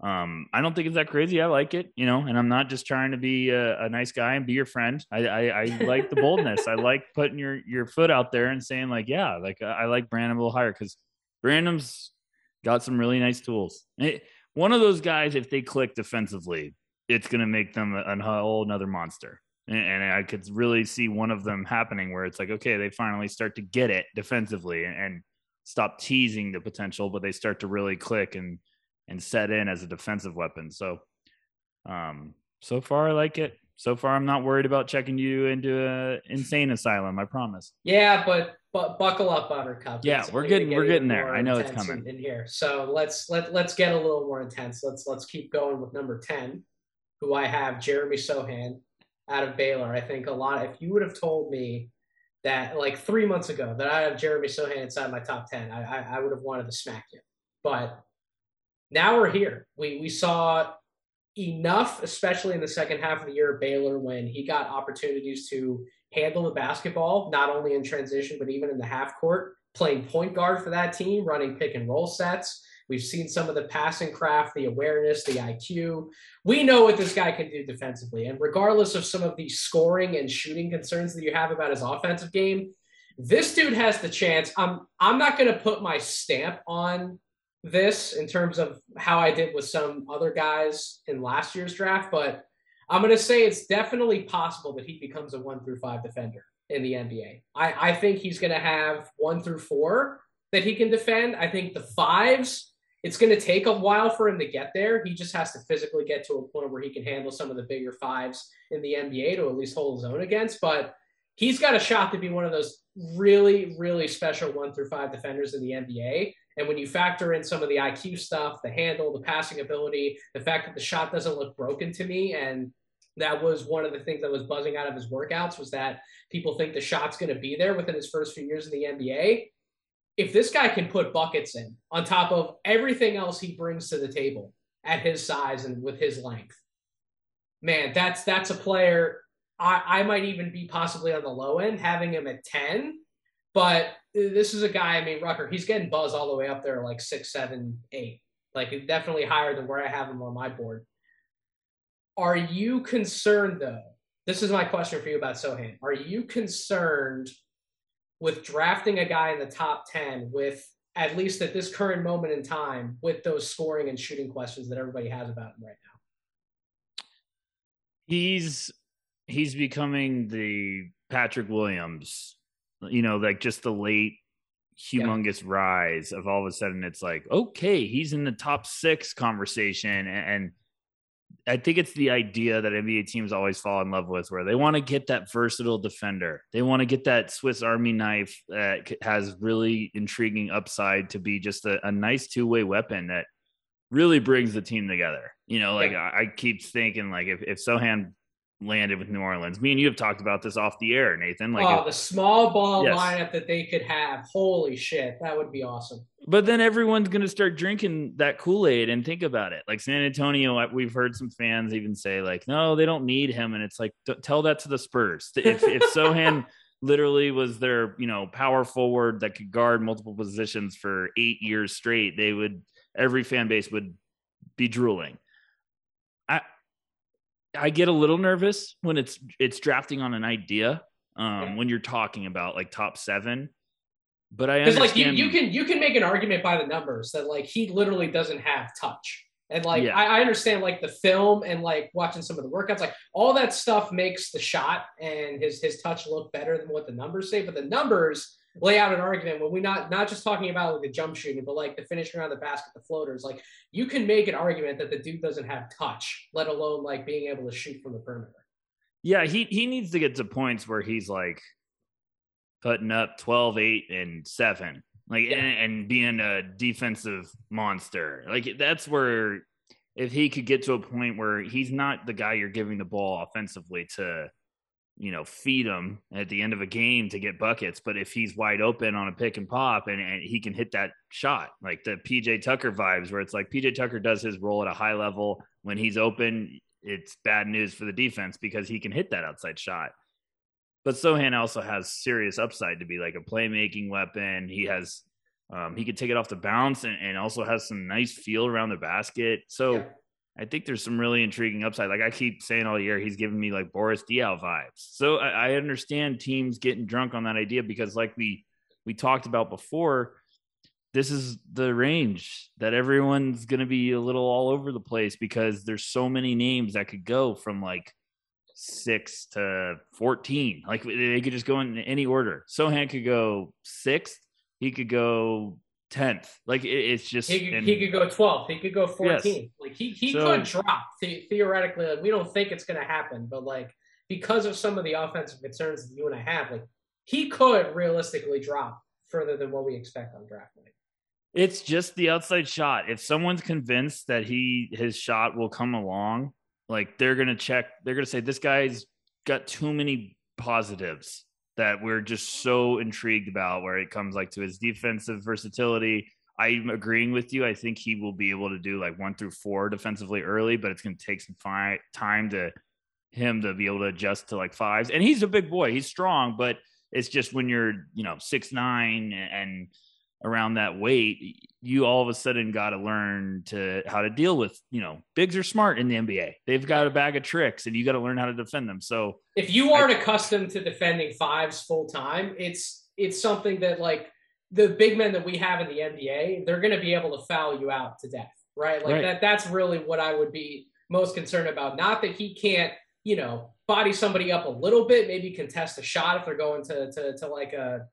um, I don't think it's that crazy. I like it, you know, and I'm not just trying to be a, a nice guy and be your friend. I, I, I like the boldness. I like (laughs) putting your your foot out there and saying like, yeah, like I like Branham a little higher because Branham's got some really nice tools. It, one of those guys, if they click defensively, it's going to make them a, a whole another monster and I could really see one of them happening where it's like, okay, they finally start to get it defensively and stop teasing the potential, but they start to really click and and set in as a defensive weapon. So, um, so far I like it. So far, I'm not worried about checking you into an insane asylum. I promise. Yeah, but but buckle up, Buttercup. Yeah, it's we're getting we're getting there. I know it's coming in, here. So let's let let's get a little more intense. Let's let's keep going with number ten, who I have Jeremy Sochan out of Baylor. I think a lot. If you would have told me that like three months ago that I have Jeremy Sochan inside my top ten, I, I, I would have wanted to smack you. But now we're here. We we saw enough, especially in the second half of the year at Baylor, when he got opportunities to handle the basketball, not only in transition but even in the half court, playing point guard for that team, running pick and roll sets. We've seen some of the passing craft, the awareness, the IQ. We know what this guy can do defensively. And regardless of some of the scoring and shooting concerns that you have about his offensive game, this dude has the chance. I'm I'm not going to put my stamp on this in terms of how I did with some other guys in last year's draft, but I'm going to say it's definitely possible that he becomes a one through five defender in the NBA. I, I think he's going to have one through four that he can defend. I think the fives it's going to take a while for him to get there. He just has to physically get to a point where he can handle some of the bigger fives in the NBA to at least hold his own against. But he's got a shot to be one of those really, really special one through five defenders in the NBA. And when you factor in some of the IQ stuff, the handle, the passing ability, the fact that the shot doesn't look broken to me, and that was one of the things that was buzzing out of his workouts was that people think the shot's going to be there within his first few years in the NBA. If this guy can put buckets in on top of everything else he brings to the table at his size and with his length, man, that's that's a player I, I might even be possibly on the low end having him at 10. But this is a guy, I mean, Rucker, he's getting buzz all the way up there, like six, seven, eight. Like definitely higher than where I have him on my board. Are you concerned though? This is my question for you about Sochan. Are you concerned with drafting a guy in the top 10 with at least at this current moment in time with those scoring and shooting questions that everybody has about him right now? He's he's becoming the Patrick Williams, you know, like just the late humongous yeah. rise of all of a sudden it's like, okay, he's in the top six conversation. And I think it's the idea that NBA teams always fall in love with, where they want to get that versatile defender. They want to get that Swiss Army knife that has really intriguing upside to be just a, a nice two way weapon that really brings the team together. You know, like yeah. I, I, keep thinking, like if, if Sochan landed with New Orleans. Me and you have talked about this off the air, Nathan. Like, oh, the small ball yes. lineup that they could have. Holy shit, that would be awesome. But then everyone's going to start drinking that Kool Aid and think about it. Like San Antonio, we've heard some fans even say, like, no, they don't need him, and it's like, tell that to the Spurs. If if (laughs) Sochan literally was their, you know, power forward that could guard multiple positions for eight years straight, they would every fan base would be drooling. I I get a little nervous when it's it's drafting on an idea. Um, when you're talking about like top seven, but I because like you, you can you can make an argument by the numbers that like he literally doesn't have touch. And like yeah. I, I, understand like the film and like watching some of the workouts, like all that stuff makes the shot and his his touch look better than what the numbers say. But the numbers lay out an argument when we not not just talking about like the jump shooting, but like the finishing around the basket, the floaters. Like you can make an argument that the dude doesn't have touch, let alone like being able to shoot from the perimeter. Yeah, he he needs to get to points where he's like putting up 12, 8, and 7. Like yeah. and, and being a defensive monster. Like that's where if he could get to a point where he's not the guy you're giving the ball offensively to you know, feed him at the end of a game to get buckets. But if he's wide open on a pick and pop and, and he can hit that shot, like the PJ Tucker vibes, where it's like PJ Tucker does his role at a high level. When he's open, it's bad news for the defense because he can hit that outside shot. But Sochan also has serious upside to be like a playmaking weapon. He has, um, he could take it off the bounce and, and also has some nice feel around the basket. So, yeah I think there's some really intriguing upside. Like I keep saying all year, he's giving me like Boris Diaw vibes. So I, I understand teams getting drunk on that idea because, like we we talked about before, this is the range that everyone's going to be a little all over the place because there's so many names that could go from like six to 14. Like they could just go in any order. Sochan could go sixth. He could go tenth. Like it, it's just he could, and, he could go twelfth. He could go fourteenth. Yes. Like he he so, could drop the, theoretically. Like we don't think it's going to happen, but like because of some of the offensive concerns that you and I have, like he could realistically drop further than what we expect on draft night. It's just the outside shot. If someone's convinced that he his shot will come along, like they're gonna check. They're gonna say this guy's got too many positives that we're just so intrigued about where it comes like to his defensive versatility. I'm agreeing with you. I think he will be able to do like one through four defensively early, but it's going to take some fi- time to him to be able to adjust to like fives. And he's a big boy. He's strong, but it's just when you're, you know, six, nine and around that weight, you all of a sudden got to learn to how to deal with, you know, bigs are smart in the NBA. They've got a bag of tricks and you got to learn how to defend them. So if you aren't I, accustomed to defending fives full time, it's it's something that like the big men that we have in the NBA, they're going to be able to foul you out to death, right? Like right. that that's really what I would be most concerned about. Not that he can't, you know, body somebody up a little bit, maybe contest a shot if they're going to to to like a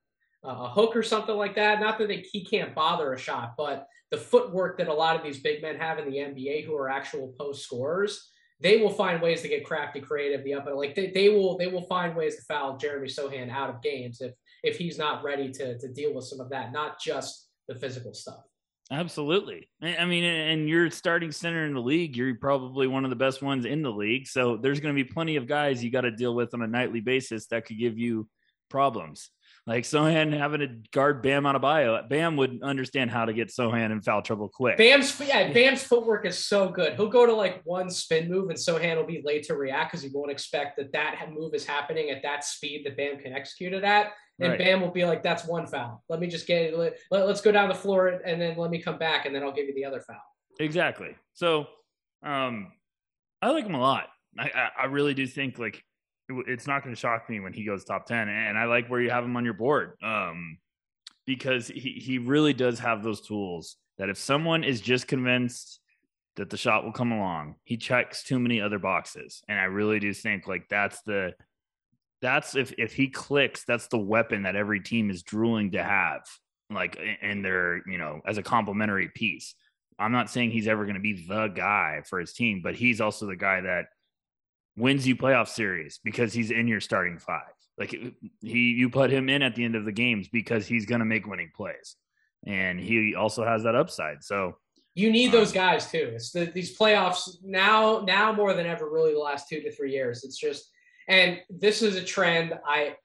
a hook or something like that. Not that they, he can't bother a shot, but the footwork that a lot of these big men have in the NBA who are actual post scorers, they will find ways to get crafty, creative. The up and like they, they will they will find ways to foul Jeremy Sochan out of games if if he's not ready to to deal with some of that, not just the physical stuff. Absolutely. I mean, and you're starting center in the league. You're probably one of the best ones in the league. So there's going to be plenty of guys you got to deal with on a nightly basis that could give you problems. Like Sochan having to guard Bam Adebayo, Bam would understand how to get Sochan in foul trouble quick. Bam's yeah, (laughs) Bam's footwork is so good. He'll go to like one spin move, and Sochan will be late to react because he won't expect that that move is happening at that speed that Bam can execute it at. And right. Bam will be like, "That's one foul. Let me just get it. Let, let, let's go down the floor, and then let me come back, and then I'll give you the other foul." Exactly. So, um, I like him a lot. I, I really do think like it's not going to shock me when he goes top 10 and i like where you have him on your board um, because he, he really does have those tools that if someone is just convinced that the shot will come along he checks too many other boxes and i really do think like that's the that's if if he clicks that's the weapon that every team is drooling to have like in their you know as a complementary piece. I'm not saying he's ever going to be the guy for his team but he's also the guy that wins you playoff series because he's in your starting five. Like he, you put him in at the end of the games because he's going to make winning plays, and he also has that upside. So you need those um, guys too. It's the, these playoffs now, now more than ever, really the last two to three years. It's just, and this is a trend. I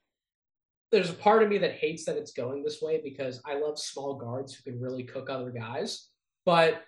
there's a part of me that hates that it's going this way because I love small guards who can really cook other guys, but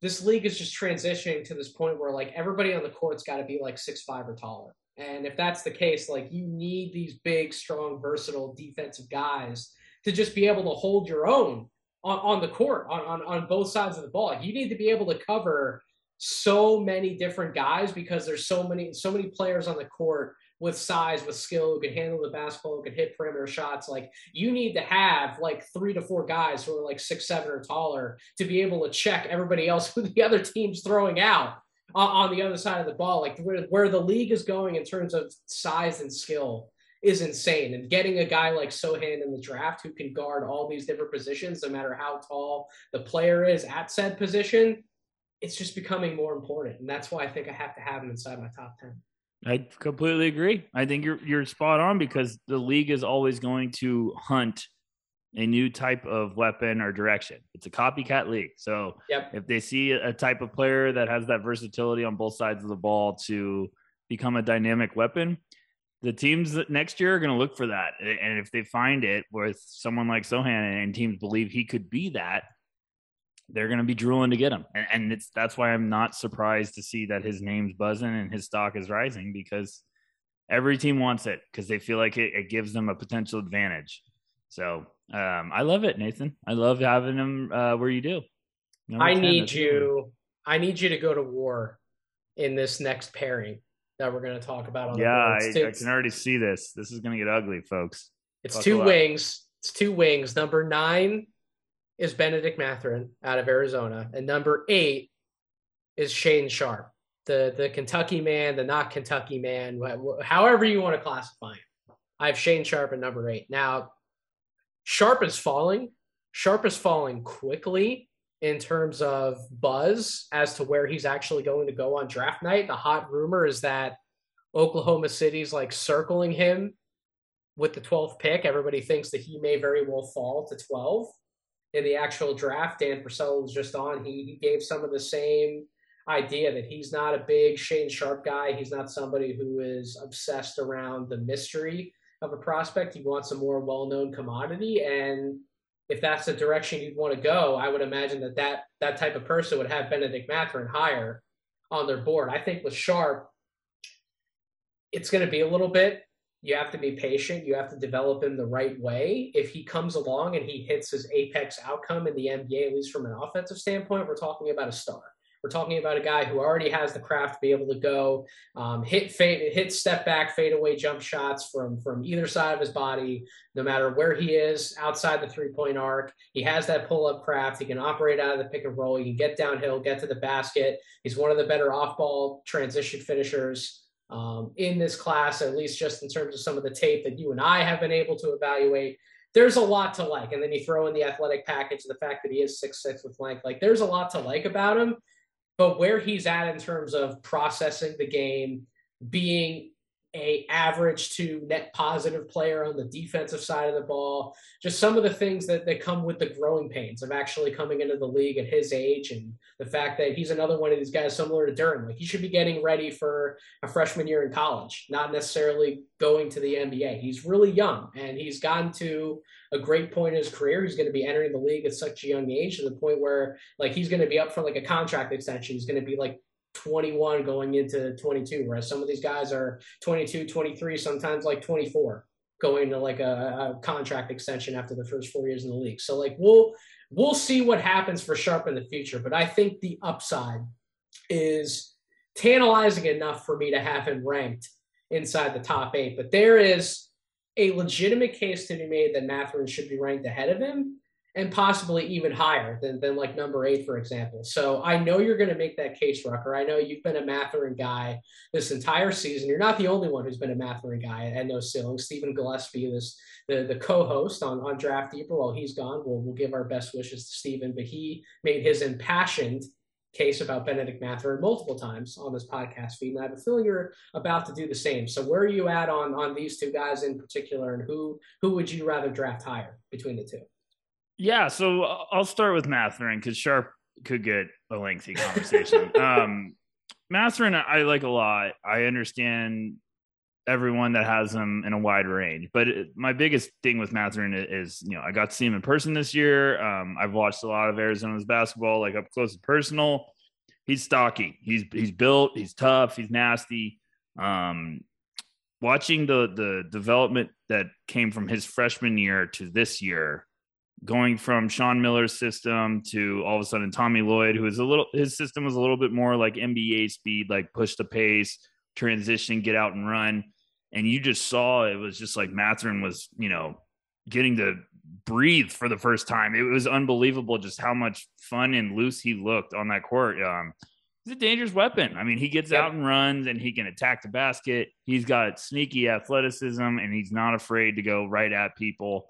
this league is just transitioning to this point where like everybody on the court's got to be like six five or taller. And if that's the case, like you need these big, strong, versatile defensive guys to just be able to hold your own on, on the court on, on, on both sides of the ball. You need to be able to cover so many different guys because there's so many so many players on the court with size, with skill, who can handle the basketball, who can hit perimeter shots. Like you need to have like three to four guys who are like six, seven or taller to be able to check everybody else (laughs) who the other team's throwing out on, on the other side of the ball. Like where, where the league is going in terms of size and skill is insane. And getting a guy like Sochan in the draft who can guard all these different positions, no matter how tall the player is at said position, it's just becoming more important. And that's why I think I have to have him inside my top 10. I completely agree. I think you're you're spot on because the league is always going to hunt a new type of weapon or direction. It's a copycat league. So yep. if they see a type of player that has that versatility on both sides of the ball to become a dynamic weapon, the teams that next year are going to look for that. And if they find it with someone like Sochan and teams believe he could be that, they're going to be drooling to get him. And, and it's that's why I'm not surprised to see that his name's buzzing and his stock is rising because every team wants it because they feel like it, it, gives them a potential advantage. So um, I love it, Nathan. I love having him uh, where you do. Number I 10, need you. I need you to go to war in this next pairing that we're going to talk about. On yeah, I, I, can already see this. This is going to get ugly, folks. It's Buckle two up. wings. It's two wings. Number nine is Bennedict Mathurin out of Arizona, and number eight is Shaedon Sharpe, the the Kentucky man, the not Kentucky man, however you want to classify him. I have Shaedon Sharpe at number eight. Now, Sharpe is falling. Sharpe is falling quickly in terms of buzz as to where he's actually going to go on draft night. The hot rumor is that Oklahoma City's like circling him with the 12th pick. Everybody thinks that he may very well fall to 12 in the actual draft, Dan Purcell was just on. He, he gave some of the same idea that he's not a big Shaedon Sharpe guy. He's not somebody who is obsessed around the mystery of a prospect. He wants a more well-known commodity, and if that's the direction you'd want to go, I would imagine that that, that type of person would have Bennedict Mathurin higher on their board. I think with Sharpe, it's going to be a little bit you have to be patient. You have to develop him the right way. If he comes along and he hits his apex outcome in the NBA, at least from an offensive standpoint, we're talking about a star. We're talking about a guy who already has the craft to be able to go um, hit fade, hit step back, fade away jump shots from from either side of his body, no matter where he is outside the three point arc. He has that pull up craft. He can operate out of the pick and roll. He can get downhill, get to the basket. He's one of the better off ball transition finishers um, in this class, at least just in terms of some of the tape that you and I have been able to evaluate. there's a lot to like. And then you throw in the athletic package, the fact that he is six six with length. Like there's a lot to like about him. But where he's at in terms of processing the game, being a average to net positive player on the defensive side of the ball. Just some of the things that, that come with the growing pains of actually coming into the league at his age and the fact that he's another one of these guys similar to Duren. Like he should be getting ready for a freshman year in college, not necessarily going to the NBA. He's really young and he's gotten to a great point in his career. He's going to be entering the league at such a young age to the point where like he's going to be up for like a contract extension. He's going to be like 21 going into 22, whereas some of these guys are 22, 23, sometimes like 24 going to like a, a, contract extension after the first four years in the league. So like we'll we'll see what happens for Sharpe in the future, but I think the upside is tantalizing enough for me to have him ranked inside the top eight. But there is a legitimate case to be made that Mathurin should be ranked ahead of him and possibly even higher than, than like number eight, for example. So I know you're going to make that case, Rucker. I know you've been a Mathurin guy this entire season. You're not the only one who's been a Mathurin guy at, No Ceiling. Stephen Gillespie, this the, the co-host on, on Draft Deeper, while he's gone, we'll, we'll give our best wishes to Stephen, but he made his impassioned case about Bennedict Mathurin multiple times on this podcast feed, and I have a feeling you're about to do the same. So where are you at on on these two guys in particular, and who who would you rather draft higher between the two? Yeah, so uh, I'll start with Mathurin because Sharpe could get a lengthy conversation. (laughs) um, Mathurin, I like a lot. I understand everyone that has him in a wide range, but it, my biggest thing with Mathurin is, you know, I got to see him in person this year. Um, I've watched a lot of Arizona's basketball, like up close and personal. He's stocky. He's he's built. He's tough. He's nasty. Um, watching the the development that came from his freshman year to this year going from Sean Miller's system to all of a sudden Tommy Lloyd, who is a little his system was a little bit more like NBA speed, like push the pace, transition, get out and run. And you just saw it was just like Mathurin was, you know, getting to breathe for the first time. It was unbelievable just how much fun and loose he looked on that court. Um, he's a dangerous weapon. I mean, he gets yep. out and runs and he can attack the basket. He's got sneaky athleticism and he's not afraid to go right at people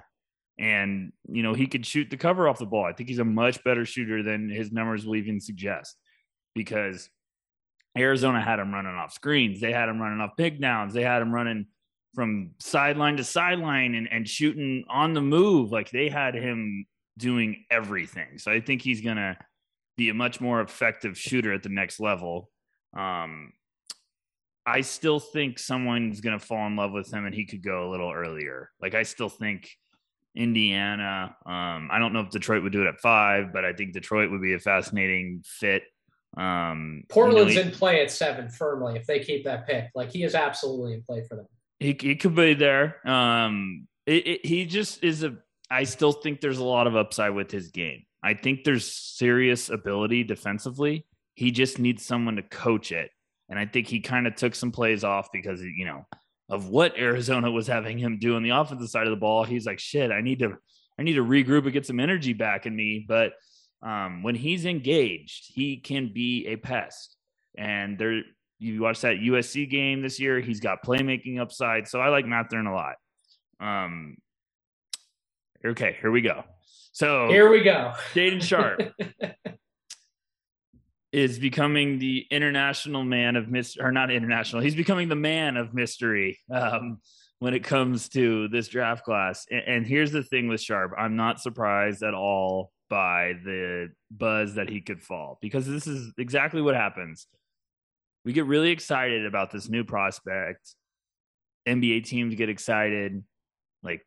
and you know he could shoot the cover off the ball. I think he's a much better shooter than his numbers will even suggest because Arizona had him running off screens, they had him running off big downs, they had him running from sideline to sideline and, and shooting on the move. Like they had him doing everything. So I think he's gonna be a much more effective shooter at the next level. Um, I still think someone's gonna fall in love with him and he could go a little earlier. Like I still think Indiana. Um, I don't know if Detroit would do it at five, but I think Detroit would be a fascinating fit. Um, Portland's you know, he, in play at seven firmly if they keep that pick. Like he is absolutely in play for them. He, he could be there. Um, it, it, he just is a. I still think there's a lot of upside with his game. I think there's serious ability defensively. He just needs someone to coach it. And I think he kind of took some plays off because, you know, of what Arizona was having him do on the offensive side of the ball. He's like, shit, I need to, I need to regroup and get some energy back in me. But um, when he's engaged, he can be a pest. And there, you watch that USC game this year, he's got playmaking upside. So I like Mathurin a lot. Um, okay, here we go. So here we go. Shaedon Sharpe. (laughs) is becoming the international man of mystery, or not international. He's becoming the man of mystery um, when it comes to this draft class. And, and here's the thing with Sharpe: I'm not surprised at all by the buzz that he could fall because this is exactly what happens. We get really excited about this new prospect. NBA teams get excited, like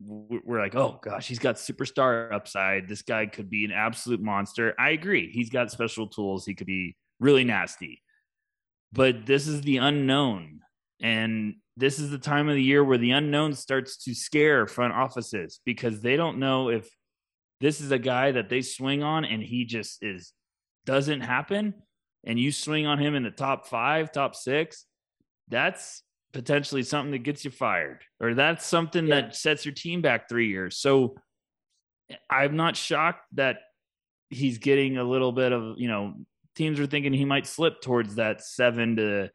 we're like, oh gosh, he's got superstar upside. This guy could be an absolute monster. I agree. He's got special tools. He could be really nasty. But this is the unknown. And this is the time of the year where the unknown starts to scare front offices because they don't know if this is a guy that they swing on and he just is doesn't happen and you swing on him in the top 5, top 6. That's potentially something that gets you fired or that's something yeah. that sets your team back three years. So I'm not shocked that he's getting a little bit of, you know, teams are thinking he might slip towards that seven to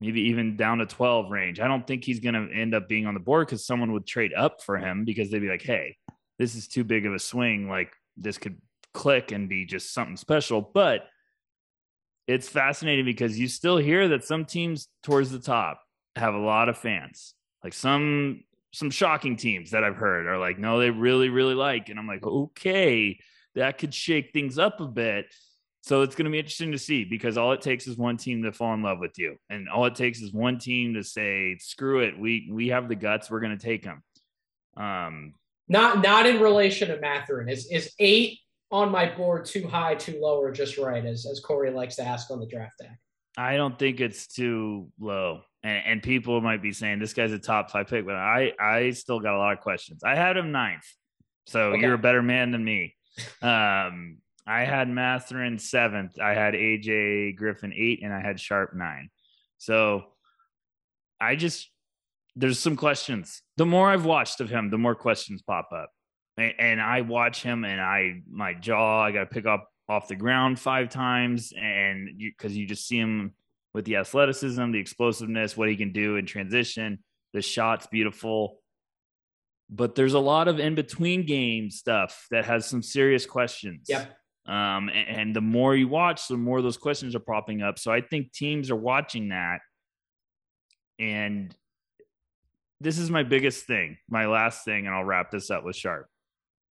maybe even down to 12 range. I don't think he's going to end up being on the board because someone would trade up for him because they'd be like, hey, this is too big of a swing. Like this could click and be just something special. But it's fascinating because you still hear that some teams towards the top have a lot of fans. Like some some shocking teams that I've heard are like, no, they really, really like. And I'm like, okay, that could shake things up a bit. So it's going to be interesting to see because all it takes is one team to fall in love with you, and all it takes is one team to say, "Screw it, we we have the guts, we're going to take them." Um, not not in relation to Mathurin. Is is eight on my board too high, too low, or just right? As as Corey likes to ask on the draft deck. I don't think it's too low, and, and people might be saying this guy's a top five pick, but I I still got a lot of questions. I had him ninth, so okay. you're a better man than me. Um, I had Mathurin seventh. I had AJ Griffin eight, and I had Sharpe nine. So I just there's some questions. The more I've watched of him, the more questions pop up. And, and I watch him, and I my jaw I got to pick up off the ground five times, and because you, you just see him with the athleticism, the explosiveness, what he can do in transition. The shot's beautiful but there's a lot of in between game stuff that has some serious questions. Yep. Um, and, and, the more you watch, the more those questions are popping up. So I think teams are watching that. And this is my biggest thing, my last thing, and I'll wrap this up with Sharpe.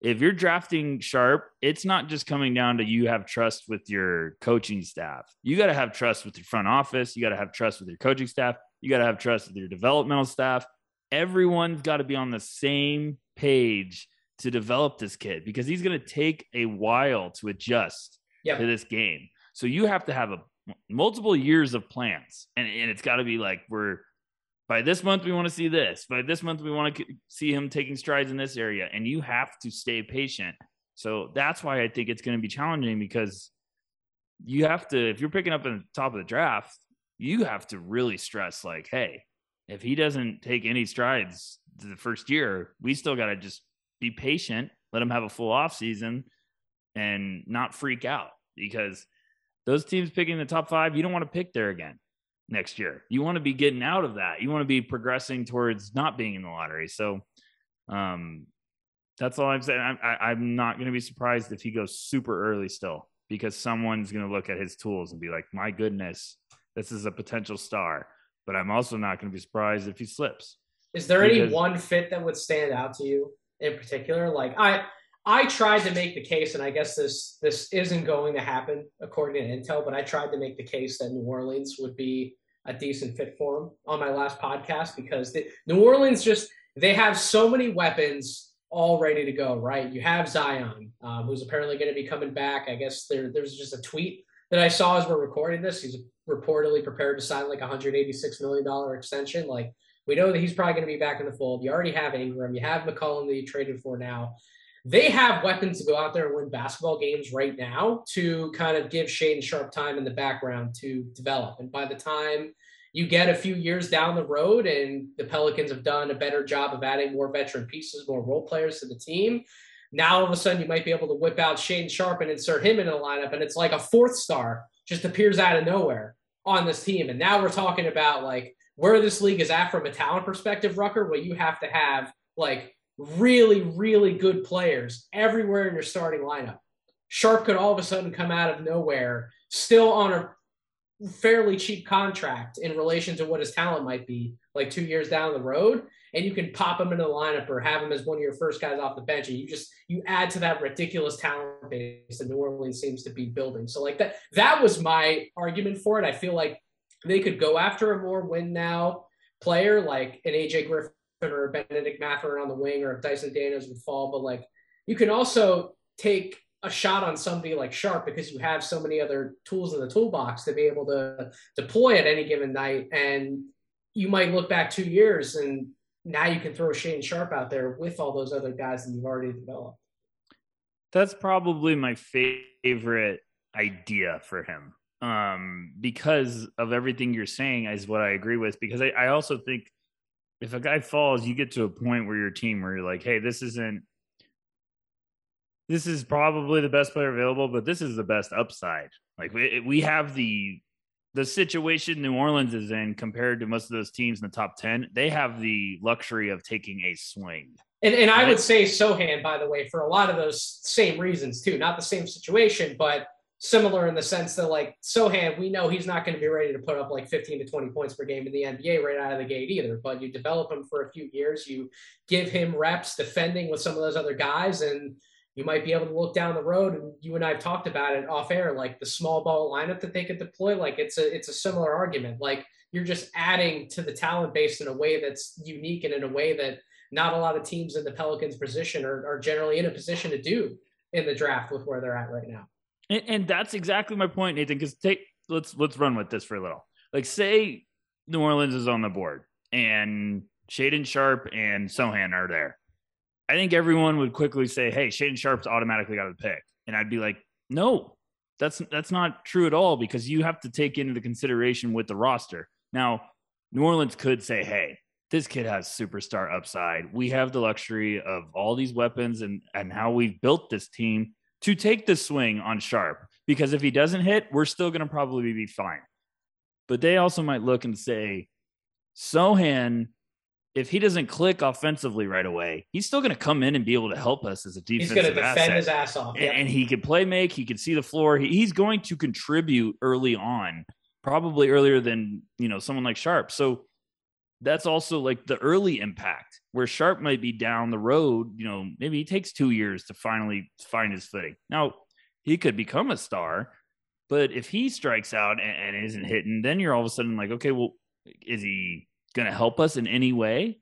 If you're drafting Sharpe, it's not just coming down to you have trust with your coaching staff. You got to have trust with your front office. You got to have trust with your coaching staff. You got to have trust with your developmental staff. Everyone's got to be on the same page to develop this kid because he's going to take a while to adjust yep. to this game. So you have to have a multiple years of plans, and, and it's got to be like we're by this month we want to see this, by this month we want to see him taking strides in this area, and you have to stay patient. So that's why I think it's going to be challenging because you have to if you're picking up in the top of the draft, you have to really stress like, hey, if he doesn't take any strides the first year, we still got to just be patient, let him have a full off season, and not freak out because those teams picking the top five, you don't want to pick there again next year. You want to be getting out of that. You want to be progressing towards not being in the lottery. So, um, that's all I'm saying. I'm, I, I'm not going to be surprised if he goes super early still because someone's going to look at his tools and be like, my goodness, this is a potential star. But I'm also not going to be surprised if he slips. Is there because, any one fit that would stand out to you? in particular. Like I I tried to make the case, and I guess this this isn't going to happen according to Intel, but I tried to make the case that New Orleans would be a decent fit for him on my last podcast because the, New Orleans just they have so many weapons all ready to go. Right, you have Zion, um, who's apparently going to be coming back. I guess there there's just a tweet that I saw as we're recording this. He's reportedly prepared to sign like a 186 million dollar extension. Like we know that he's probably going to be back in the fold. You already have Ingram. You have McCollum that you traded for now. They have weapons to go out there and win basketball games right now to kind of give Shaedon Sharpe time in the background to develop. And by the time you get a few years down the road and the Pelicans have done a better job of adding more veteran pieces, more role players to the team, now all of a sudden you might be able to whip out Shaedon Sharpe and insert him in the lineup. And it's like a fourth star just appears out of nowhere on this team. And now we're talking about like where this league is at from a talent perspective, Rucker, where you have to have like really, really good players everywhere in your starting lineup. Sharpe could all of a sudden come out of nowhere, still on a fairly cheap contract in relation to what his talent might be, like two years down the road, and you can pop him into the lineup or have him as one of your first guys off the bench, and you just you add to that ridiculous talent base that New Orleans seems to be building. So like that that was my argument for it. I feel like they could go after a more win now player like an AJ Griffin or a Bennedict Mathurin on the wing or if Dyson Daniels would fall. But like you can also take a shot on somebody like Sharpe because you have so many other tools in the toolbox to be able to deploy at any given night. And you might look back two years and now you can throw Shaedon Sharpe out there with all those other guys that you've already developed. That's probably my favorite idea for him um, because of everything you're saying is what I agree with. Because I, I also think if a guy falls, you get to a point where your team where you're like, hey, this isn't this is probably the best player available, but this is the best upside. Like we, we have the the situation New Orleans is in compared to most of those teams in the top 10, they have the luxury of taking a swing. And, and I would say Sochan, by the way, for a lot of those same reasons too. Not the same situation, but similar in the sense that like Sochan, we know he's not going to be ready to put up like 15 to 20 points per game in the NBA right out of the gate either. But you develop him for a few years, you give him reps defending with some of those other guys, and you might be able to look down the road. And you and I have talked about it off air, like the small ball lineup that they could deploy. Like it's a it's a similar argument. Like you're just adding to the talent base in a way that's unique and in a way that not a lot of teams in the Pelicans position are, are generally in a position to do in the draft with where they're at right now. And, and that's exactly my point, Nathan. Because take let's let's run with this for a little. Like say New Orleans is on the board and Shaedon Sharpe and Sochan are there. I think everyone would quickly say, "Hey, Shaedon Sharpe's automatically got a pick," and I'd be like, "No, that's that's not true at all because you have to take into the consideration with the roster." Now, New Orleans could say, "Hey, this kid has superstar upside. We have the luxury of all these weapons and and how we've built this team to take the swing on Sharpe because if he doesn't hit, we're still going to probably be fine. But they also might look and say, Sochan, if he doesn't click offensively right away, he's still going to come in and be able to help us as a defensive He's going to defend asset. his ass off. And, and he can play make, he can see the floor. He, he's going to contribute early on, probably earlier than, you know, someone like Sharpe. So that's also like the early impact where Sharpe might be down the road. You know, maybe he takes two years to finally find his footing. Now, he could become a star, but if he strikes out and, and isn't hitting, then you're all of a sudden like, okay, well, is he going to help us in any way?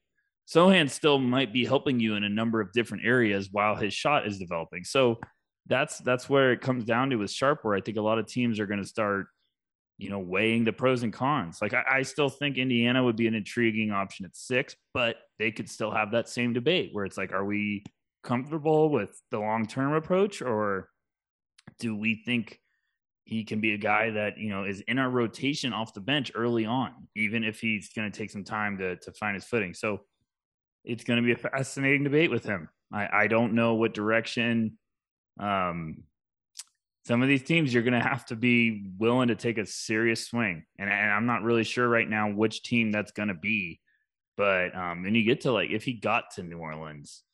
Sochan still might be helping you in a number of different areas while his shot is developing. So that's that's where it comes down to with Sharpe, where I think a lot of teams are going to start you know, weighing the pros and cons. Like I, I, still think Indiana would be an intriguing option at six, but they could still have that same debate where it's like, are we comfortable with the long term approach or do we think he can be a guy that, you know, is in our rotation off the bench early on, even if he's going to take some time to, to find his footing. So it's going to be a fascinating debate with him. I, I don't know what direction um, some of these teams you're going to have to be willing to take a serious swing and, and i'm not really sure right now which team that's going to be but um and you get to like if he got to new orleans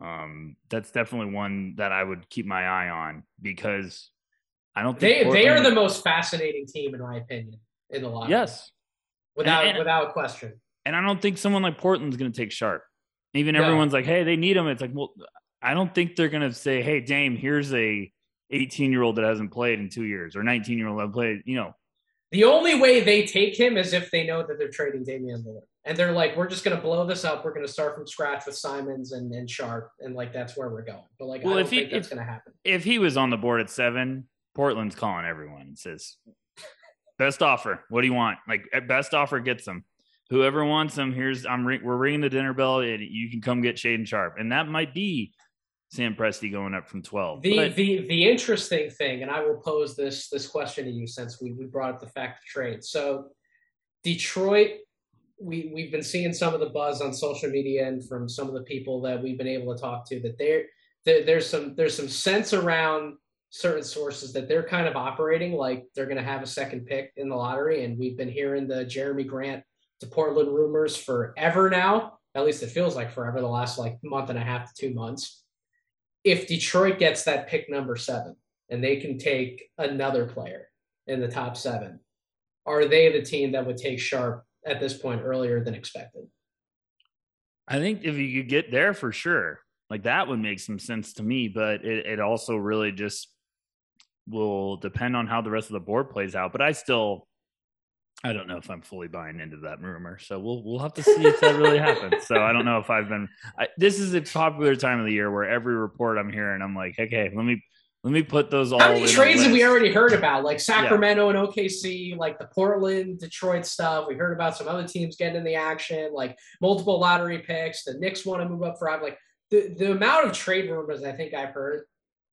um that's definitely one that i would keep my eye on because i don't they they are the most fascinating team in my opinion in the lottery yes without and, and, without question and i don't think someone like portland's going to take Sharpe. even no. everyone's like hey they need him it's like well i don't think they're going to say hey dame here's a 18 year old that hasn't played in two years or 19 year old that played, you know. The only way they take him is if they know that they're trading Damian Lillard. And they're like, we're just going to blow this up. We're going to start from scratch with Simons and, and Sharpe. And like, that's where we're going. But like, well, I don't if he, think that's going to happen. If he was on the board at seven, Portland's calling everyone and says, best offer. What do you want? Like, best offer gets them. Whoever wants them, here's, I'm, we're ringing the dinner bell and you can come get Shaedon Sharpe. And that might be Sam Presti going up from 12. The but, the the interesting thing, and I will pose this this question to you since we, we brought up the fact of trade. So Detroit, we we've been seeing some of the buzz on social media and from some of the people that we've been able to talk to that there, there there's some there's some sense around certain sources that they're kind of operating like they're going to have a second pick in the lottery, and we've been hearing the Jerami Grant to Portland rumors forever now. At least it feels like forever. The last like month and a half to two months if Detroit gets that pick number seven and they can take another player in the top seven, are they the team that would take Sharpe at this point earlier than expected? I think if you could get there for sure, like that would make some sense to me, but it, it also really just will depend on how the rest of the board plays out. But I still I don't know if I'm fully buying into that rumor, so we'll we'll have to see if that really happens. So I don't know if I've been. I, this is a popular time of the year where every report I'm hearing, I'm like, okay, let me let me put those all. How many trades have we already heard about? Like Sacramento yeah. and OKC, like the Portland, Detroit stuff. We heard about some other teams getting in the action, like multiple lottery picks. The Knicks want to move up for. i Like the the amount of trade rumors I think I've heard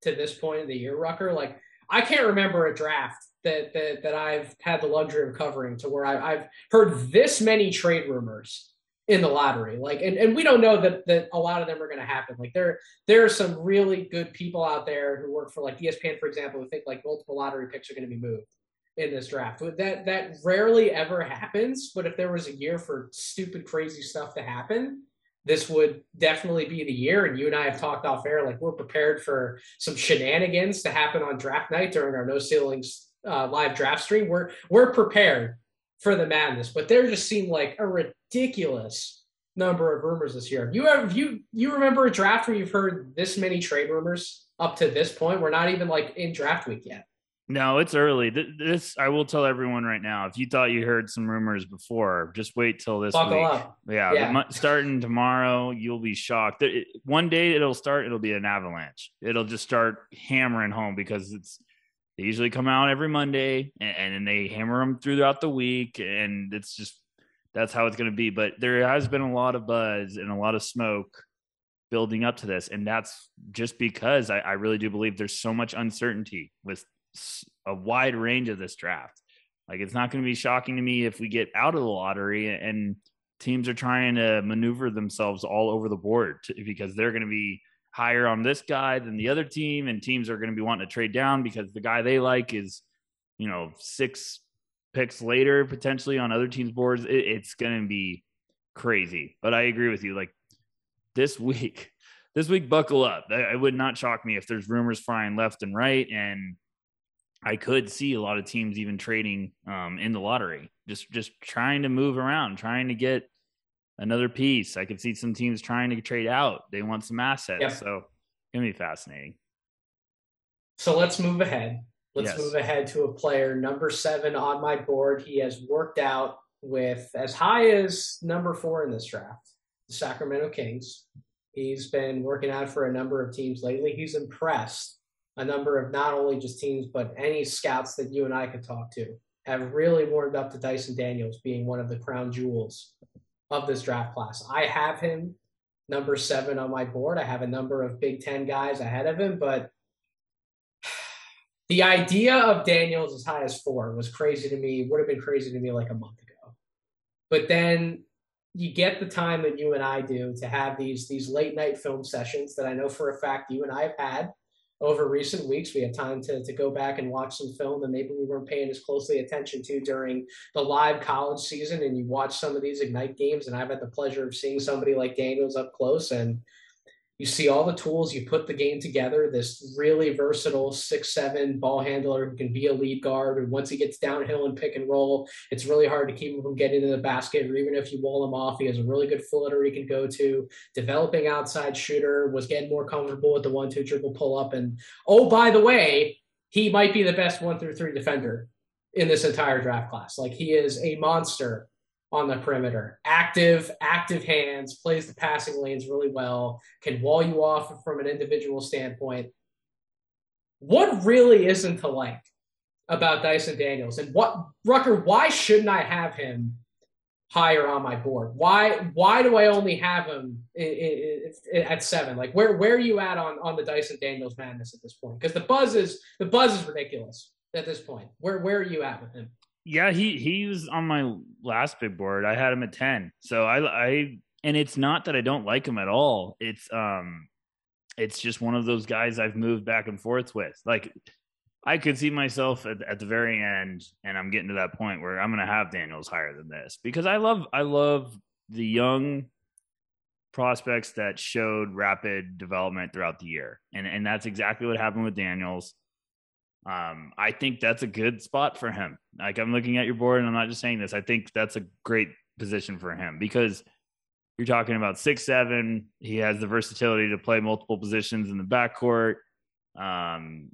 to this point in the year, Rucker. Like I can't remember a draft that that, that I've had the luxury of covering to where I, I've heard this many trade rumors in the lottery. Like, and, and we don't know that that a lot of them are going to happen. Like, there there are some really good people out there who work for like ESPN, for example, who think like multiple lottery picks are going to be moved. in this draft. That that rarely ever happens, but if there was a year for stupid, crazy stuff to happen, this would definitely be the year. And you and I have talked off air, like we're prepared for some shenanigans to happen on draft night during our no ceilings uh, live draft stream. We're we're prepared for the madness, but there just seemed like a ridiculous number of rumors this year. You have you you remember a draft where you've heard this many trade rumors up to this point? We're not even like in draft week yet. No, it's early. This I will tell everyone right now. If you thought you heard some rumors before, just wait till this Buckle week. Up. Yeah, yeah. starting tomorrow, you'll be shocked. One day it'll start. It'll be an avalanche. It'll just start hammering home because it's they usually come out every Monday and, and they hammer them throughout the week, and it's just that's how it's going to be. But there has been a lot of buzz and a lot of smoke building up to this, and that's just because I, I really do believe there's so much uncertainty with a wide range of this draft. Like it's not going to be shocking to me if we get out of the lottery and teams are trying to maneuver themselves all over the board to, because they're going to be higher on this guy than the other team and teams are going to be wanting to trade down because the guy they like is you know six picks later potentially on other teams boards. It, it's going to be crazy but i agree with you. Like this (laughs) week this week buckle up. It would not shock me if there's rumors flying left and right and I could see a lot of teams even trading um, in the lottery, just just trying to move around, trying to get another piece. I could see some teams trying to trade out. They want some assets, yep. so it's gonna be fascinating. So let's move ahead. Let's yes. move ahead to a player number seven on my board. He has worked out with as high as number four in this draft, the Sacramento Kings. He's been working out for a number of teams lately. He's impressed a number of not only just teams, but any scouts that you and I could talk to have really warmed up to Dyson Daniels being one of the crown jewels of this draft class. I have him number seven on my board. I have a number of Big Ten guys ahead of him, but (sighs) the idea of Daniels as high as four was crazy to me, would have been crazy to me like a month ago. But then you get the time that you and I do to have these these late night film sessions that I know for a fact you and I have had over recent weeks. We had time to, to go back and watch some film that maybe we weren't paying as closely attention to during the live college season. And you watch some of these Ignite games, and I've had the pleasure of seeing somebody like Daniels up close. And you see all the tools, you put the game together, this really versatile six, seven ball handler who can be a lead guard. And once he gets downhill and pick and roll, it's really hard to keep him from getting to the basket. Or even if you wall him off, he has a really good footer he can go to. Developing outside shooter, was getting more comfortable with the one, two dribble pull up. And oh, by the way, he might be the best one through three defender in this entire draft class. Like he is a monster on the perimeter. Active, active hands, plays the passing lanes really well, can wall you off from an individual standpoint. What really isn't to like about Dyson Daniels? And what Rucker, why shouldn't I have him higher on my board? Why why do I only have him at seven? Like where where are you at on on the Dyson Daniels madness at this point? Because the buzz is the buzz is ridiculous at this point. Where where are you at with him? Yeah, he he was on my last big board. I had him at 10. So I I and it's not that I don't like him at all. It's um it's just one of those guys I've moved back and forth with. Like I could see myself at, at the very end and I'm getting to that point where I'm going to have Daniels higher than this because I love I love the young prospects that showed rapid development throughout the year. And and that's exactly what happened with Daniels. Um, I think that's a good spot for him. Like I'm looking at your board, and I'm not just saying this. I think that's a great position for him because you're talking about six seven. He has the versatility to play multiple positions in the backcourt. Um,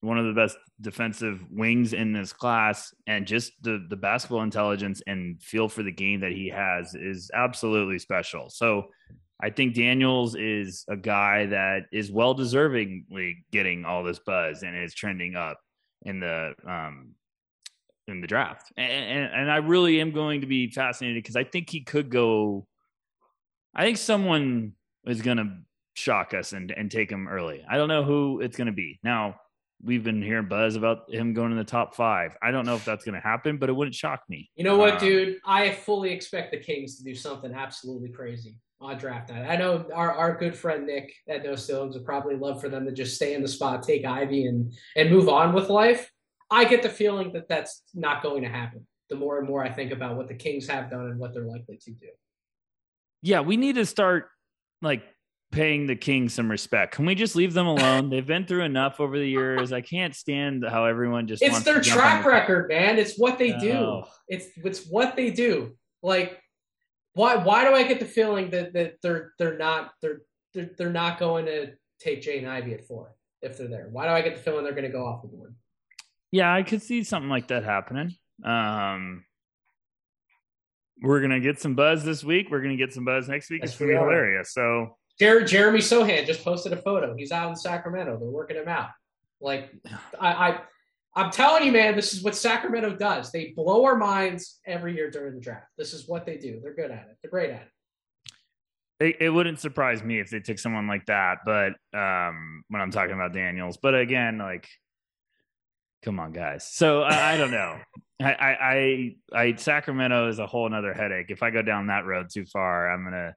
one of the best defensive wings in this class, and just the the basketball intelligence and feel for the game that he has is absolutely special. So I think Daniels is a guy that is well deservingly getting all this buzz and is trending up in the um in the draft. And, and, and I really am going to be fascinated because I think he could go. I think someone is going to shock us and and take him early. I don't know who it's going to be. Now we've been hearing buzz about him going in the top five. I don't know if that's going to happen, but it wouldn't shock me. You know what, um, dude? I fully expect the Kings to do something absolutely crazy on draft night. I know our, our good friend Nick at No Ceilings would probably love for them to just stay in the spot, take Ivey, and and move on with life. I get the feeling that that's not going to happen. The more and more I think about what the Kings have done and what they're likely to do. Yeah, we need to start like paying the Kings some respect. Can we just leave them alone? They've been through enough over the years. I can't stand how everyone just. It's their track record, man. It's what they do. Oh. It's it's what they do. Like, why why do I get the feeling that that they're they're not they're they're, they're not going to take Jaden Ivey at four if they're there? Why do I get the feeling they're going to go off the board? Yeah, I could see something like that happening. Um, we're gonna get some buzz this week. We're gonna get some buzz next week. It's gonna be hilarious. So Jer- Jeremy Sochan just posted a photo. He's out in Sacramento. They're working him out. Like (sighs) I, I I'm telling you, man, this is what Sacramento does. They blow our minds every year during the draft. This is what they do. They're good at it. They're great at it. It, it wouldn't surprise me if they took someone like that, but um, when I'm talking about Daniels, but again, like, come on, guys. So I, I don't know. I, I, I, I, Sacramento is a whole another headache. If I go down that road too far, I'm gonna,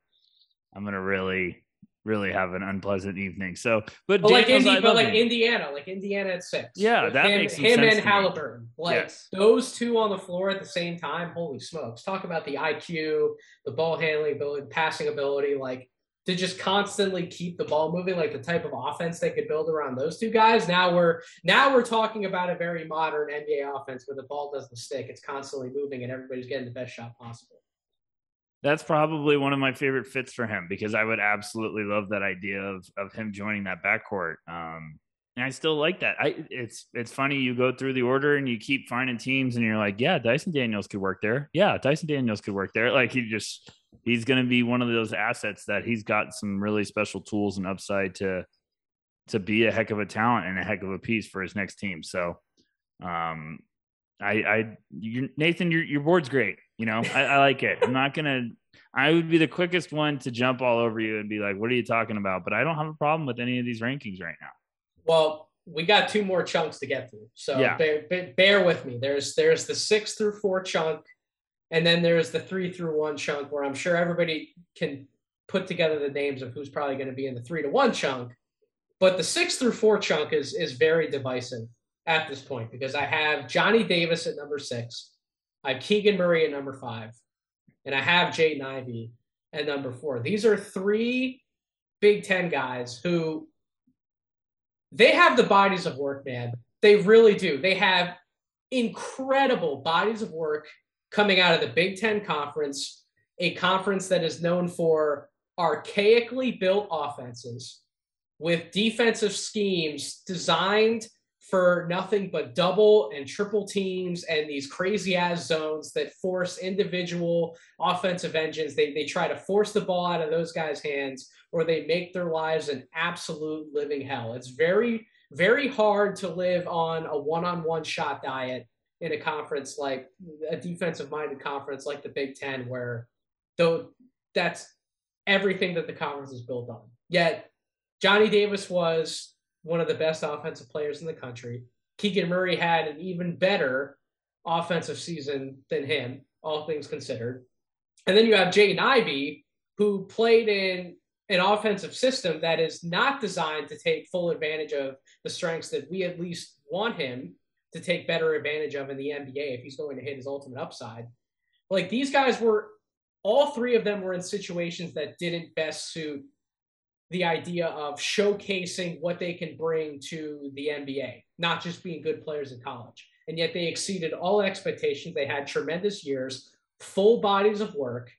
I'm gonna really really have an unpleasant evening. So, but, but like Indy, but like him. Indiana, like Indiana at six. Yeah, that him, makes him and Halliburton. Like yes. those two on the floor at the same time. Holy smokes! Talk about the IQ, the ball handling ability, passing ability. Like to just constantly keep the ball moving, like the type of offense they could build around those two guys. Now we're now we're talking about a very modern NBA offense where the ball doesn't stick; it's constantly moving, and everybody's getting the best shot possible that's probably one of my favorite fits for him because I would absolutely love that idea of of him joining that backcourt. Um, and I still like that. I it's it's funny you go through the order and you keep finding teams and you're like, yeah, Dyson Daniels could work there. Yeah, Dyson Daniels could work there. Like he just he's going to be one of those assets that he's got some really special tools and upside to to be a heck of a talent and a heck of a piece for his next team. So, um, I I you, Nathan, your your board's great. You know, I, I like it. I'm not gonna. I would be the quickest one to jump all over you and be like, "What are you talking about?" But I don't have a problem with any of these rankings right now. Well, we got two more chunks to get through, so yeah. bear, bear with me. There's there's the six through four chunk, and then there's the three through one chunk where I'm sure everybody can put together the names of who's probably going to be in the three to one chunk. But the six through four chunk is is very divisive at this point because I have Johnny Davis at number six. I have Keegan Murray at number five, and I have Jaden Ivey at number four. These are three Big Ten guys who they have the bodies of work, man. They really do. They have incredible bodies of work coming out of the Big Ten Conference, a conference that is known for archaically built offenses with defensive schemes designed for nothing but double and triple teams and these crazy ass zones that force individual offensive engines. They, they try to force the ball out of those guys' hands or they make their lives an absolute living hell. It's very, very hard to live on a one on one shot diet in a conference like a defensive minded conference like the Big Ten, where though that's everything that the conference is built on. Yet Johnny Davis was one of the best offensive players in the country. Keegan Murray had an even better offensive season than him, all things considered. And then you have Jaden Ivey, who played in an offensive system that is not designed to take full advantage of the strengths that we at least want him to take better advantage of in the NBA if he's going to hit his ultimate upside. Like these guys were, all three of them were in situations that didn't best suit the idea of showcasing what they can bring to the NBA, not just being good players in college. And yet they exceeded all expectations. They had tremendous years, full bodies of work.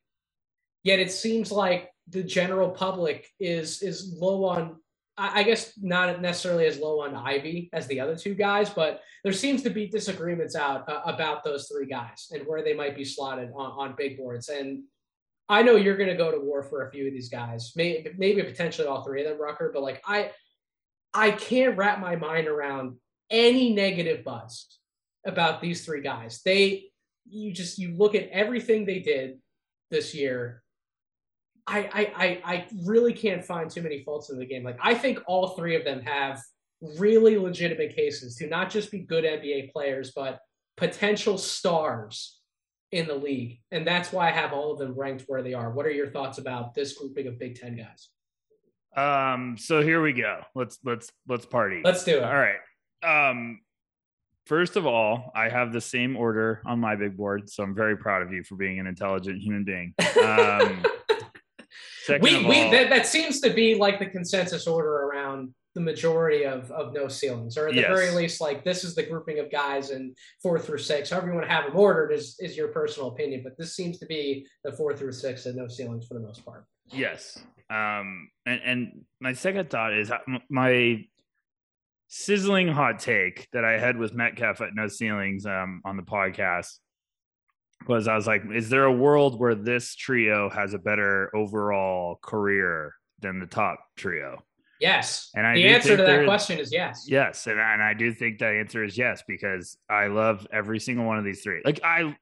Yet it seems like the general public is is low on I guess not necessarily as low on Ivey as the other two guys, but there seems to be disagreements out uh, about those three guys and where they might be slotted on, on big boards. And I know you're going to go to war for a few of these guys, maybe, maybe potentially all three of them, Rucker. But like I, I can't wrap my mind around any negative buzz about these three guys. They, you just you look at everything they did this year. I, I, I, I really can't find too many faults in the game. Like I think all three of them have really legitimate cases to not just be good NBA players, but potential stars in the league. And that's why I have all of them ranked where they are. What are your thoughts about this grouping of Big Ten guys? Um, so here we go. Let's let's let's party. Let's do it. All right. Um first of all, I have the same order on my big board, so I'm very proud of you for being an intelligent human being. (laughs) Um, we, we all, that, that seems to be like the consensus order around the majority of of no ceilings, or at the yes. very least, like this is the grouping of guys in four through six. However you want to have them ordered is is your personal opinion, but this seems to be the four through six and no ceilings for the most part. Yes. Um, and, and my second thought is uh, my sizzling hot take that I had with Metcalf at No Ceilings um, on the podcast was I was like, is there a world where this trio has a better overall career than the top trio? Yes. And I the answer to that question is yes. Yes. And, and I do think that answer is yes, because I love every single one of these three. Like I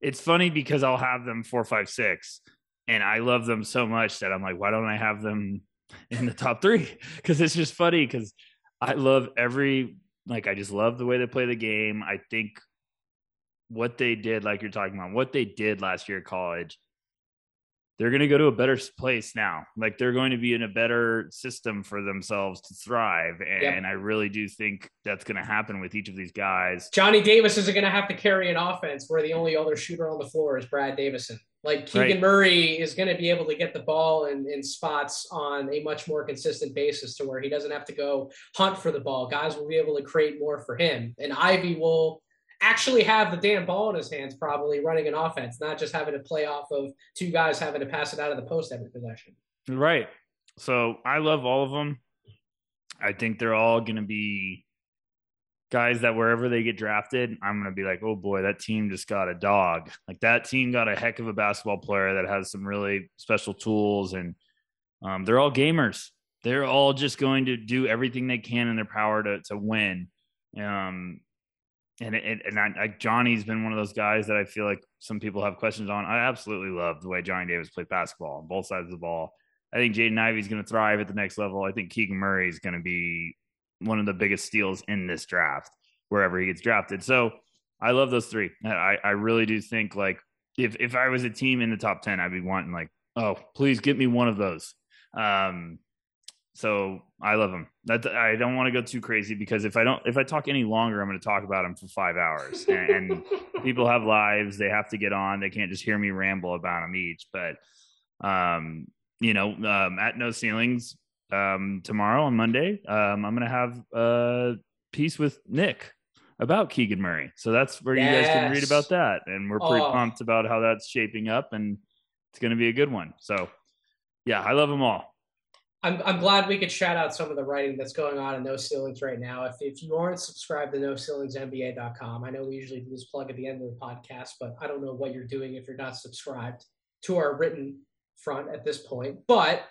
it's funny because I'll have them four, five, six, and I love them so much that I'm like, why don't I have them in the top three? (laughs) Because it's just funny because I love every like I just love the way they play the game. I think what they did, like you're talking about, what they did last year at college they're going to go to a better place now. Like they're going to be in a better system for themselves to thrive. And yep. I really do think that's going to happen with each of these guys. Johnny Davis isn't going to have to carry an offense where the only other shooter on the floor is Brad Davison. Like Keegan right. Murray is going to be able to get the ball in, in spots on a much more consistent basis to where he doesn't have to go hunt for the ball. Guys will be able to create more for him. And Ivey will actually have the damn ball in his hands, probably running an offense, not just having to play off of two guys having to pass it out of the post every possession. Right. So I love all of them. I think they're all going to be guys that wherever they get drafted, I'm going to be like, oh boy, that team just got a dog. Like that team got a heck of a basketball player that has some really special tools, and um, they're all gamers. They're all just going to do everything they can in their power to to win. Um, and it, and I, I, Johnny's been one of those guys that I feel like some people have questions on. I absolutely love the way Johnny Davis played basketball on both sides of the ball. I think Jaden Ivey's going to thrive at the next level. I think Keegan Murray is going to be one of the biggest steals in this draft wherever he gets drafted. So I love those three. I, I really do think like if if I was a team in the top ten, I'd be wanting like, oh, please get me one of those. Um, so I love him. That I don't want to go too crazy because if I don't, if I talk any longer, I'm going to talk about him for five hours. And, and (laughs) people have lives; they have to get on. They can't just hear me ramble about them each. But, um, you know, um, at No Ceilings um, tomorrow on Monday, um, I'm going to have a piece with Nick about Keegan Murray. So that's where yes. you guys can read about that. And we're pretty oh. pumped about how that's shaping up, and it's going to be a good one. So, yeah, I love them all. I'm, I'm glad we could shout out some of the writing that's going on in No Ceilings right now. If, if you aren't subscribed to No Ceilings NoCeilingsNBA.com, I know we usually do this plug at the end of the podcast, but I don't know what you're doing if you're not subscribed to our written front at this point. But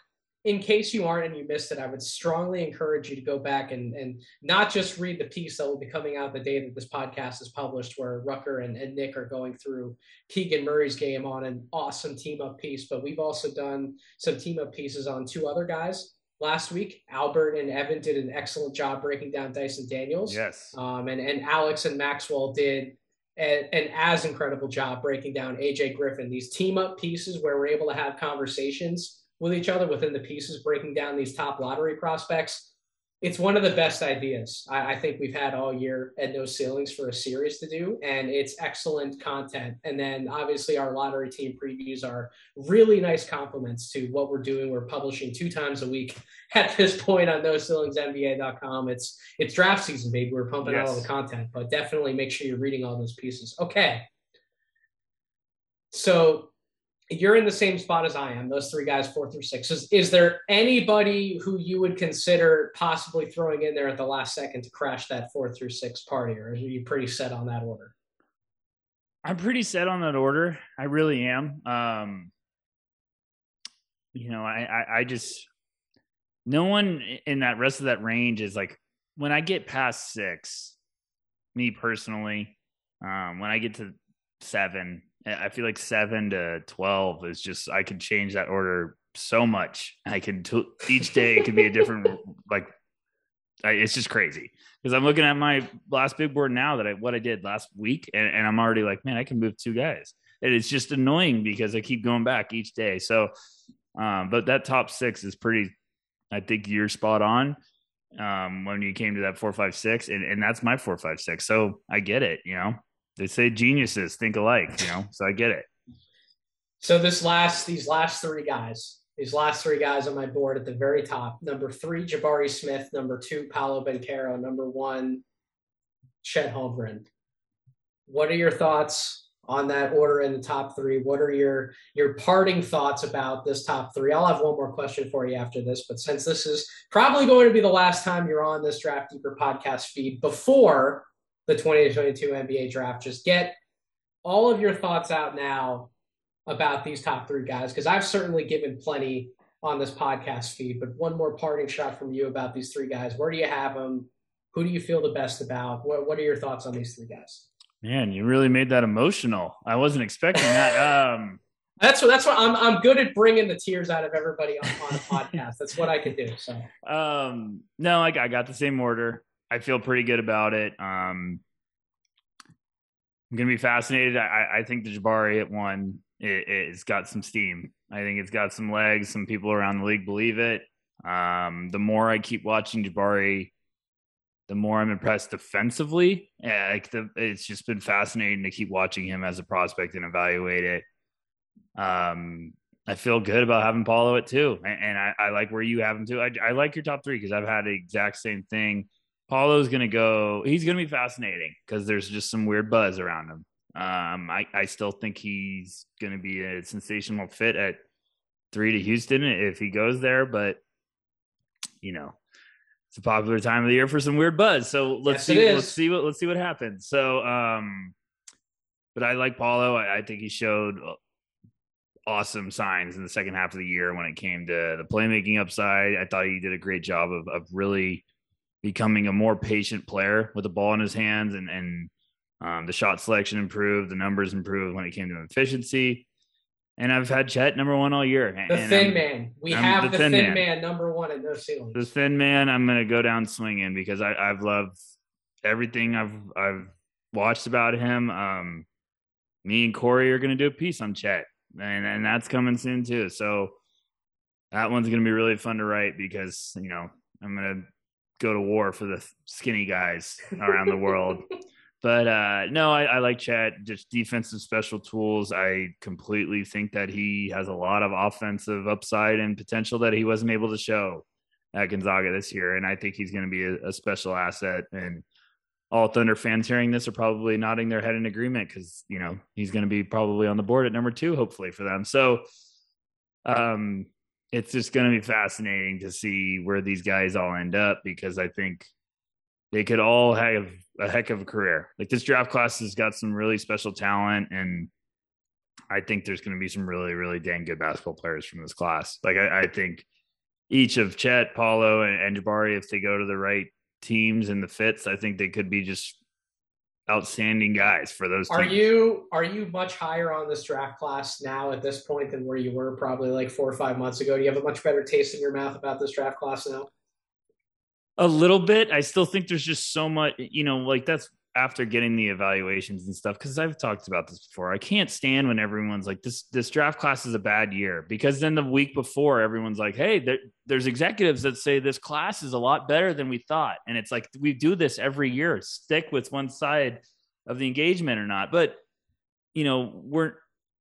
in case you aren't and you missed it, I would strongly encourage you to go back and, and not just read the piece that will be coming out the day that this podcast is published, where Rucker and, and Nick are going through Keegan Murray's game on an awesome team up piece. But we've also done some team up pieces on two other guys last week. Albert and Evan did an excellent job breaking down Dyson Daniels. Yes. Um, and, and Alex and Maxwell did an, an as incredible job breaking down AJ Griffin. These team up pieces where we're able to have conversations with each other within the pieces, breaking down these top lottery prospects. It's one of the best ideas I, I, think we've had all year at No Ceilings for a series to do, and it's excellent content. And then obviously our lottery team previews are really nice compliments to what we're doing. We're publishing two times a week at this point on NoCeilingsNBA.com. It's it's draft season, baby. We're pumping yes. out all the content, but definitely make sure you're reading all those pieces. Okay. So you're in the same spot as I am, those three guys, four through six. Is, is there anybody who you would consider possibly throwing in there at the last second to crash that four through six party, or are you pretty set on that order? I'm pretty set on that order. I really am. Um, you know, I, I, I just, no one in that rest of that range is like, when I get past six, me personally, um, when I get to seven, I feel like seven to twelve is just I could change that order so much. I can t- each day it could be a different (laughs) like. I, it's just crazy because I'm looking at my last big board now that I what I did last week, and, and I'm already like, man, I can move two guys. And it's just annoying because I keep going back each day. So, um, but that top six is pretty. I think you're spot on. um, when you came to that four five six, and, and that's my four five six. So I get it. You know, they say geniuses think alike. You know, so I get it. So this last these last three guys, these last three guys on my board at the very top. Number three, Jabari Smith. Number two, Paolo Banchero. Number one, Chet Holmgren. What are your thoughts on that order in the top three? What are your your parting thoughts about this top three? I'll have one more question for you after this, but since this is probably going to be the last time you're on this Draft Deeper podcast feed before the 2022 NBA draft, just get all of your thoughts out now about these top three guys because I've certainly given plenty on this podcast feed. But one more parting shot from you about these three guys. Where do you have them? Who do you feel the best about? What What are your thoughts on these three guys? Man, you really made that emotional. I wasn't expecting that. (laughs) Um, that's what that's what I'm I'm good at bringing the tears out of everybody on, on a podcast. That's what I can do. So um, no, I, I got the same order. I feel pretty good about it. Um, I'm gonna be fascinated. I, I think the Jabari at one it, it's got some steam. I think it's got some legs. Some people around the league believe it. Um, the more I keep watching Jabari, the more I'm impressed defensively. Yeah, like the, it's just been fascinating to keep watching him as a prospect and evaluate it. Um, I feel good about having Paolo at two, and, and I, I, like where you have him too. I, I like your top three because I've had the exact same thing. Paolo's going to go. He's going to be fascinating because there's just some weird buzz around him. Um, I, I still think he's going to be a sensational fit at three to Houston if he goes there, but you know, it's a popular time of the year for some weird buzz. So let's yes, see, let's see what, let's see what happens. So, um, but I like Paolo. I, I think he showed awesome signs in the second half of the year when it came to the playmaking upside. I thought he did a great job of, of really becoming a more patient player with the ball in his hands and, and, um, the shot selection improved, the numbers improved when it came to efficiency. And I've had Chet number one all year. The and thin I'm, man. We I'm have the, the thin, thin man. man. number one in no ceilings. The thin man. I'm going to go down swinging because I, I've loved everything I've I've watched about him. Um, me and Corey are going to do a piece on Chet, and and that's coming soon too. So that one's going to be really fun to write because you know I'm going to go to war for the skinny guys (laughs) around the world. But uh, no, I, I like Chet. Just defensive special tools. I completely think that he has a lot of offensive upside and potential that he wasn't able to show at Gonzaga this year. And I think he's going to be a, a special asset. And all Thunder fans hearing this are probably nodding their head in agreement because you know he's going to be probably on the board at number two, hopefully for them. So, um, it's just going to be fascinating to see where these guys all end up because I think they could all have a heck of a career. Like this draft class has got some really special talent, and I think there's going to be some really, really dang good basketball players from this class. Like I, I think each of Chet, Paolo, and, and Jabari, if they go to the right teams and the fits, I think they could be just outstanding guys for those. Are you are you much higher on this draft class now at this point than where you were probably like four or five months ago? Do you have a much better taste in your mouth about this draft class now? A little bit. I still think there's just so much, you know, like that's after getting the evaluations and stuff because I've talked about this before. I can't stand when everyone's like this this draft class is a bad year because then the week before everyone's like, "Hey, there, there's executives that say this class is a lot better than we thought." And it's like we do this every year. Stick with one side of the engagement or not. But you know, we're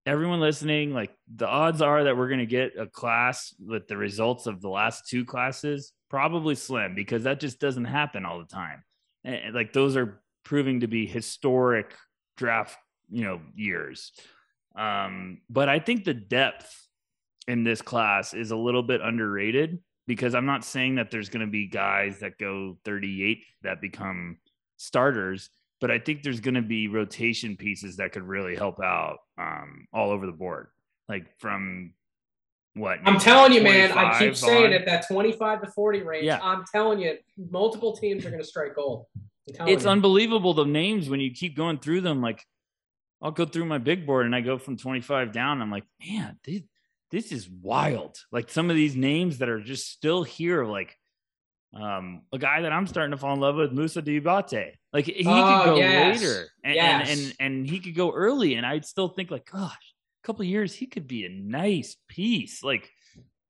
everyone listening like the odds are that we're going to get a class with the results of the last two classes probably slim because that just doesn't happen all the time. And like those are proving to be historic draft, you know, years. Um, but I think the depth in this class is a little bit underrated because I'm not saying that there's going to be guys that go 38 that become starters, but I think there's going to be rotation pieces that could really help out um, all over the board. Like from what I'm telling you, man, I keep saying on. it that 25 to 40 range. Yeah. I'm telling you, multiple teams are going to strike gold. It's you. unbelievable the names when you keep going through them. Like, I'll go through my big board and I go from 25 down. I'm like, man, this, this is wild. Like some of these names that are just still here, like um, a guy that I'm starting to fall in love with, Moussa Diabate. Like he oh, could go yes. later and, yes. and, and and he could go early, and I'd still think like, gosh, a couple years he could be a nice piece. Like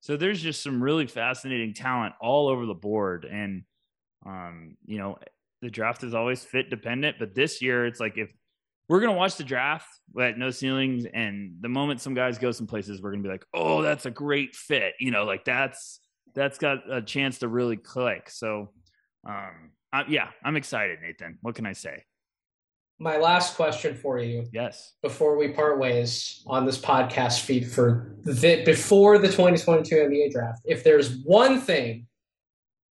so, there's just some really fascinating talent all over the board, and Um, you know, the draft is always fit dependent, but this year it's like if we're gonna watch the draft at no ceilings, and the moment some guys go some places, we're gonna be like, oh, that's a great fit. You know, like that's that's got a chance to really click. So, um, I, yeah, I'm excited, Nathan. What can I say? My last question for you. Yes. Before we part ways on this podcast feed for the before the 2022 NBA draft, if there's one thing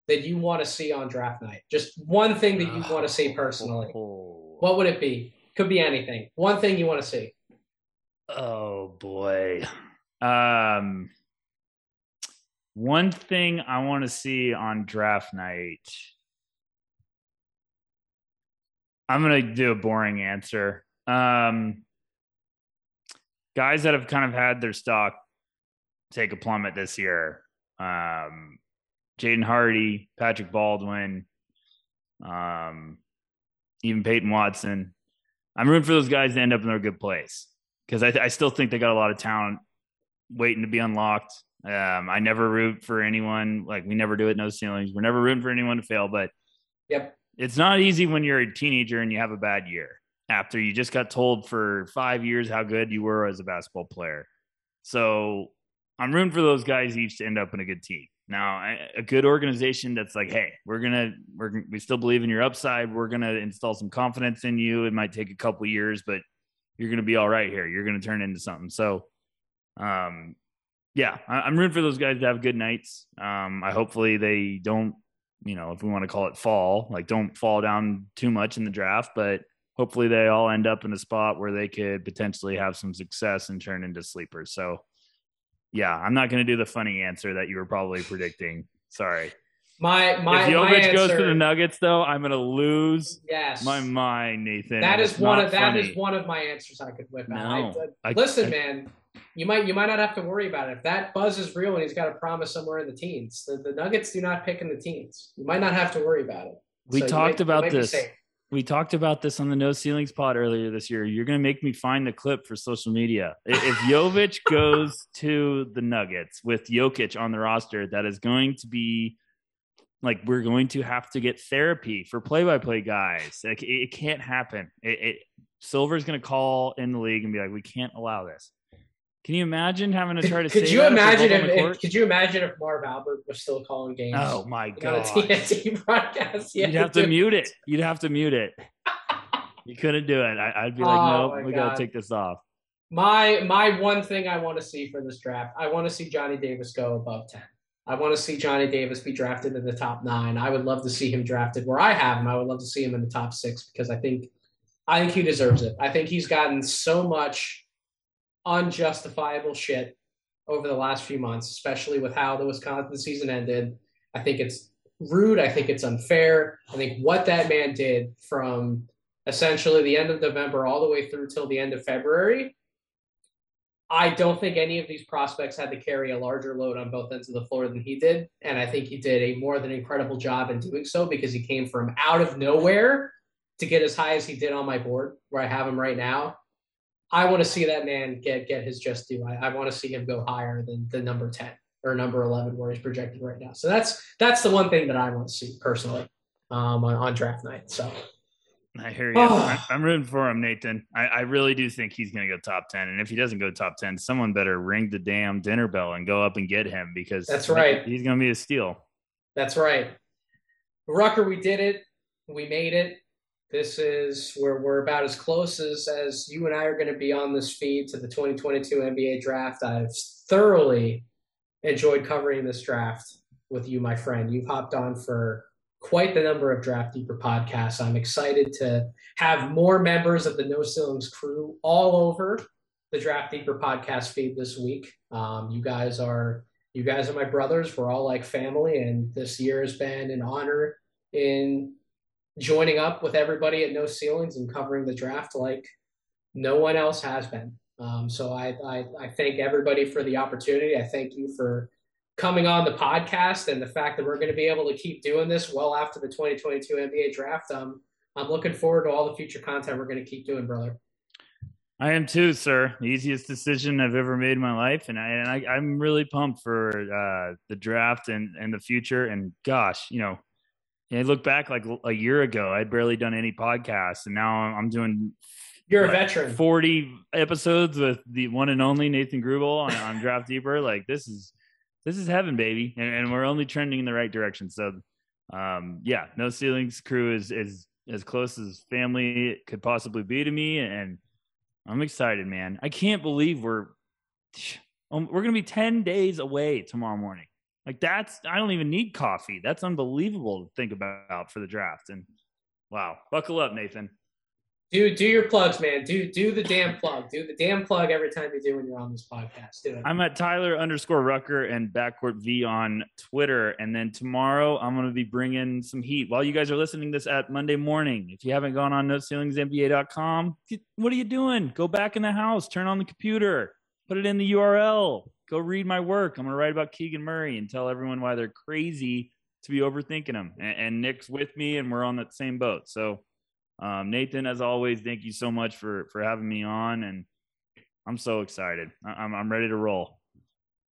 that you want to see on draft night, just one thing that you want to see personally, (sighs) what would it be? Could be anything. One thing you want to see. Oh boy. Um one thing I want to see on draft night. I'm going to do a boring answer. Um guys that have kind of had their stock take a plummet this year. Um Jaden Hardy, Patrick Baldwin, um, even Peyton Watson. I'm rooting for those guys to end up in a good place because I, I, still think they got a lot of talent waiting to be unlocked. Um, I never root for anyone like we never do it. No ceilings. We're never rooting for anyone to fail, but yep, it's not easy when you're a teenager and you have a bad year after you just got told for five years how good you were as a basketball player. So I'm rooting for those guys each to end up in a good team. Now, a good organization that's like, hey, we're gonna we're we still believe in your upside. We're gonna install some confidence in you. It might take a couple years, but you're gonna be all right here. You're gonna turn into something. So, um, yeah, I, am rooting for those guys to have good nights. Um, I hopefully they don't, you know, if we want to call it fall, like don't fall down too much in the draft, but hopefully they all end up in a spot where they could potentially have some success and turn into sleepers. So yeah, I'm not going to do the funny answer that you were probably predicting. Sorry. My my if Jovic my goes to the Nuggets, though, I'm going to lose yes. my mind, Nathan. That is one of funny. that is one of my answers I could whip out. No, I, I, listen, I, man, you might you might not have to worry about it. If that buzz is real and he's got a promise somewhere in the teens, the, the Nuggets do not pick in the teens. You might not have to worry about it. We so talked about this we talked about this on the No Ceilings pod earlier this year. You're going to make me find the clip for social media. If (laughs) Jovic goes to the Nuggets with Jokic on the roster, that is going to be like we're going to have to get therapy for play-by-play guys. Like it, it can't happen. It, it Silver's going to call in the league and be like, "We can't allow this." Can you imagine having to try to? Could you imagine if, if, Could you imagine if Marv Albert was still calling games? Oh my god! TNT (laughs) broadcast. You'd have to mute it. You'd have to mute it. you couldn't do it. I, would be like, oh nope, we god. gotta take this off. My my one thing I want to see for this draft, I want to see Johnny Davis go above ten. I want to see Johnny Davis be drafted in the top nine. I would love to see him drafted where I have him. I would love to see him in the top six because I think I think he deserves it. I think he's gotten so much unjustifiable shit over the last few months, especially with how the Wisconsin season ended. I think it's rude. I think it's unfair. I think what that man did from essentially the end of November all the way through till the end of February. I don't think any of these prospects had to carry a larger load on both ends of the floor than he did. And I think he did a more than incredible job in doing so because he came from out of nowhere to get as high as he did on my board where I have him right now. I want to see that man get get his just due. I, I want to see him go higher than the number ten or number eleven where he's projected right now. So that's that's the one thing that I want to see personally um, on, on draft night. So I hear you. Oh. (sighs) I'm rooting for him, Nathan. I, I really do think he's going to go top 10. And if he doesn't go top 10, someone better ring the damn dinner bell and go up and get him because that's right. He's going to be a steal. That's right. Rucker, we did it. We made it. This is where we're about as close as, as you and I are going to be on this feed to the 2022 NBA draft. I've thoroughly enjoyed covering this draft with you, my friend. You've hopped on for quite the number of Draft Deeper podcasts. I'm excited to have more members of the No Ceilings crew all over the Draft Deeper podcast feed this week. Um, you guys are you guys are my brothers. We're all like family, and this year has been an honor in joining up with everybody at No Ceilings and covering the draft like no one else has been. Um, so I, I, I thank everybody for the opportunity. I thank you for coming on the podcast and the fact that we're going to be able to keep doing this well after the 2022 NBA draft. Um, I'm looking forward to all the future content we're going to keep doing, brother. I am too, sir. Easiest decision I've ever made in my life, and I and I, am really pumped for uh, the draft and and the future. And gosh, you know, I look back like a year ago, I'd barely done any podcasts, and now I'm doing. You're a veteran. Forty episodes with the one and only Nathan Grubel on, on (laughs) Draft Deeper. Like this is this is heaven, baby, and, and, we're only trending in the right direction. So, um, yeah, No Ceilings crew is is as close as family could possibly be to me, and I'm excited, man. I can't believe we're um, we're gonna be ten days away tomorrow morning. Like that's I don't even need coffee. That's unbelievable to think about for the draft. And wow, buckle up, Nathan. Do do your plugs, man. Do do the damn plug. Do the damn plug every time you do when you're on this podcast. Do it. I'm at Tyler underscore Rucker and Backcourt V on Twitter. And then tomorrow I'm going to be bringing some heat. While you guys are listening this at Monday morning, if you haven't gone on NoCeilingsNBA.com, what are you doing? Go back in the house, turn on the computer, put it in the URL, go read my work. I'm going to write about Keegan Murray and tell everyone why they're crazy to be overthinking him. And, and Nick's with me, and we're on that same boat. So, um, Nathan, as always, thank you so much for for having me on, and I'm so excited. I'm I'm ready to roll.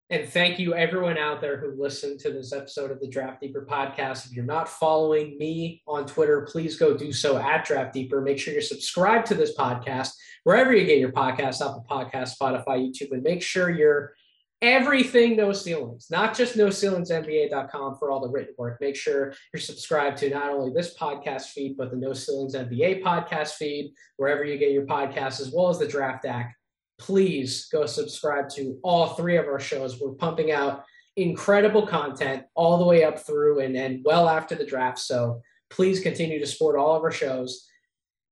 And thank you, everyone out there who listened to this episode of the Draft Deeper podcast. If you're not following me on Twitter, please go do so at Draft Deeper. Make sure you're subscribed to this podcast wherever you get your podcasts, Apple Podcast, Spotify, YouTube, and make sure you're everything no ceilings, not just no ceilingsnba.com for all the written work. Make sure you're subscribed to not only this podcast feed, but the no ceilings NBA podcast feed, wherever you get your podcasts, as well as the draft act. Please go subscribe to all three of our shows. We're pumping out incredible content all the way up through and, and well after the draft. So please continue to support all of our shows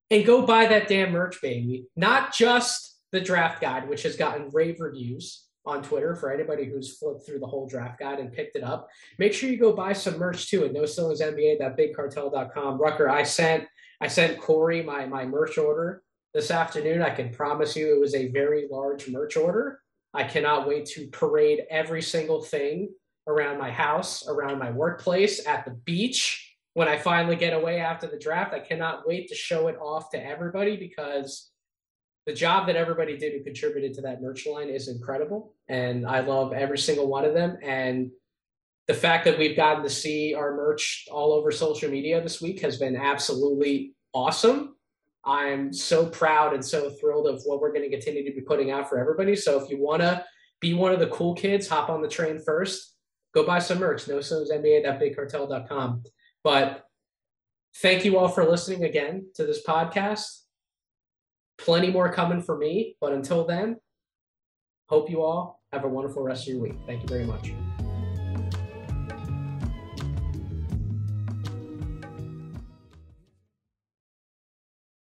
and go buy that damn merch, baby. Not just the draft guide, which has gotten rave reviews, on Twitter for anybody who's flipped through the whole draft guide and picked it up. Make sure you go buy some merch too at no ceilings NBA, that NBA.bigcartel.com. Rucker, I sent I sent Corey my my merch order this afternoon. I can promise you it was a very large merch order. I cannot wait to parade every single thing around my house, around my workplace, at the beach. When I finally get away after the draft, I cannot wait to show it off to everybody because the job that everybody did who contributed to that merch line is incredible. And I love every single one of them. And the fact that we've gotten to see our merch all over social media this week has been absolutely awesome. I'm so proud and so thrilled of what we're going to continue to be putting out for everybody. So if you want to be one of the cool kids, hop on the train first, go buy some merch, no NBA.bigcartel.com. But thank you all for listening again to this podcast. Plenty more coming for me. But until then, hope you all have a wonderful rest of your week. Thank you very much.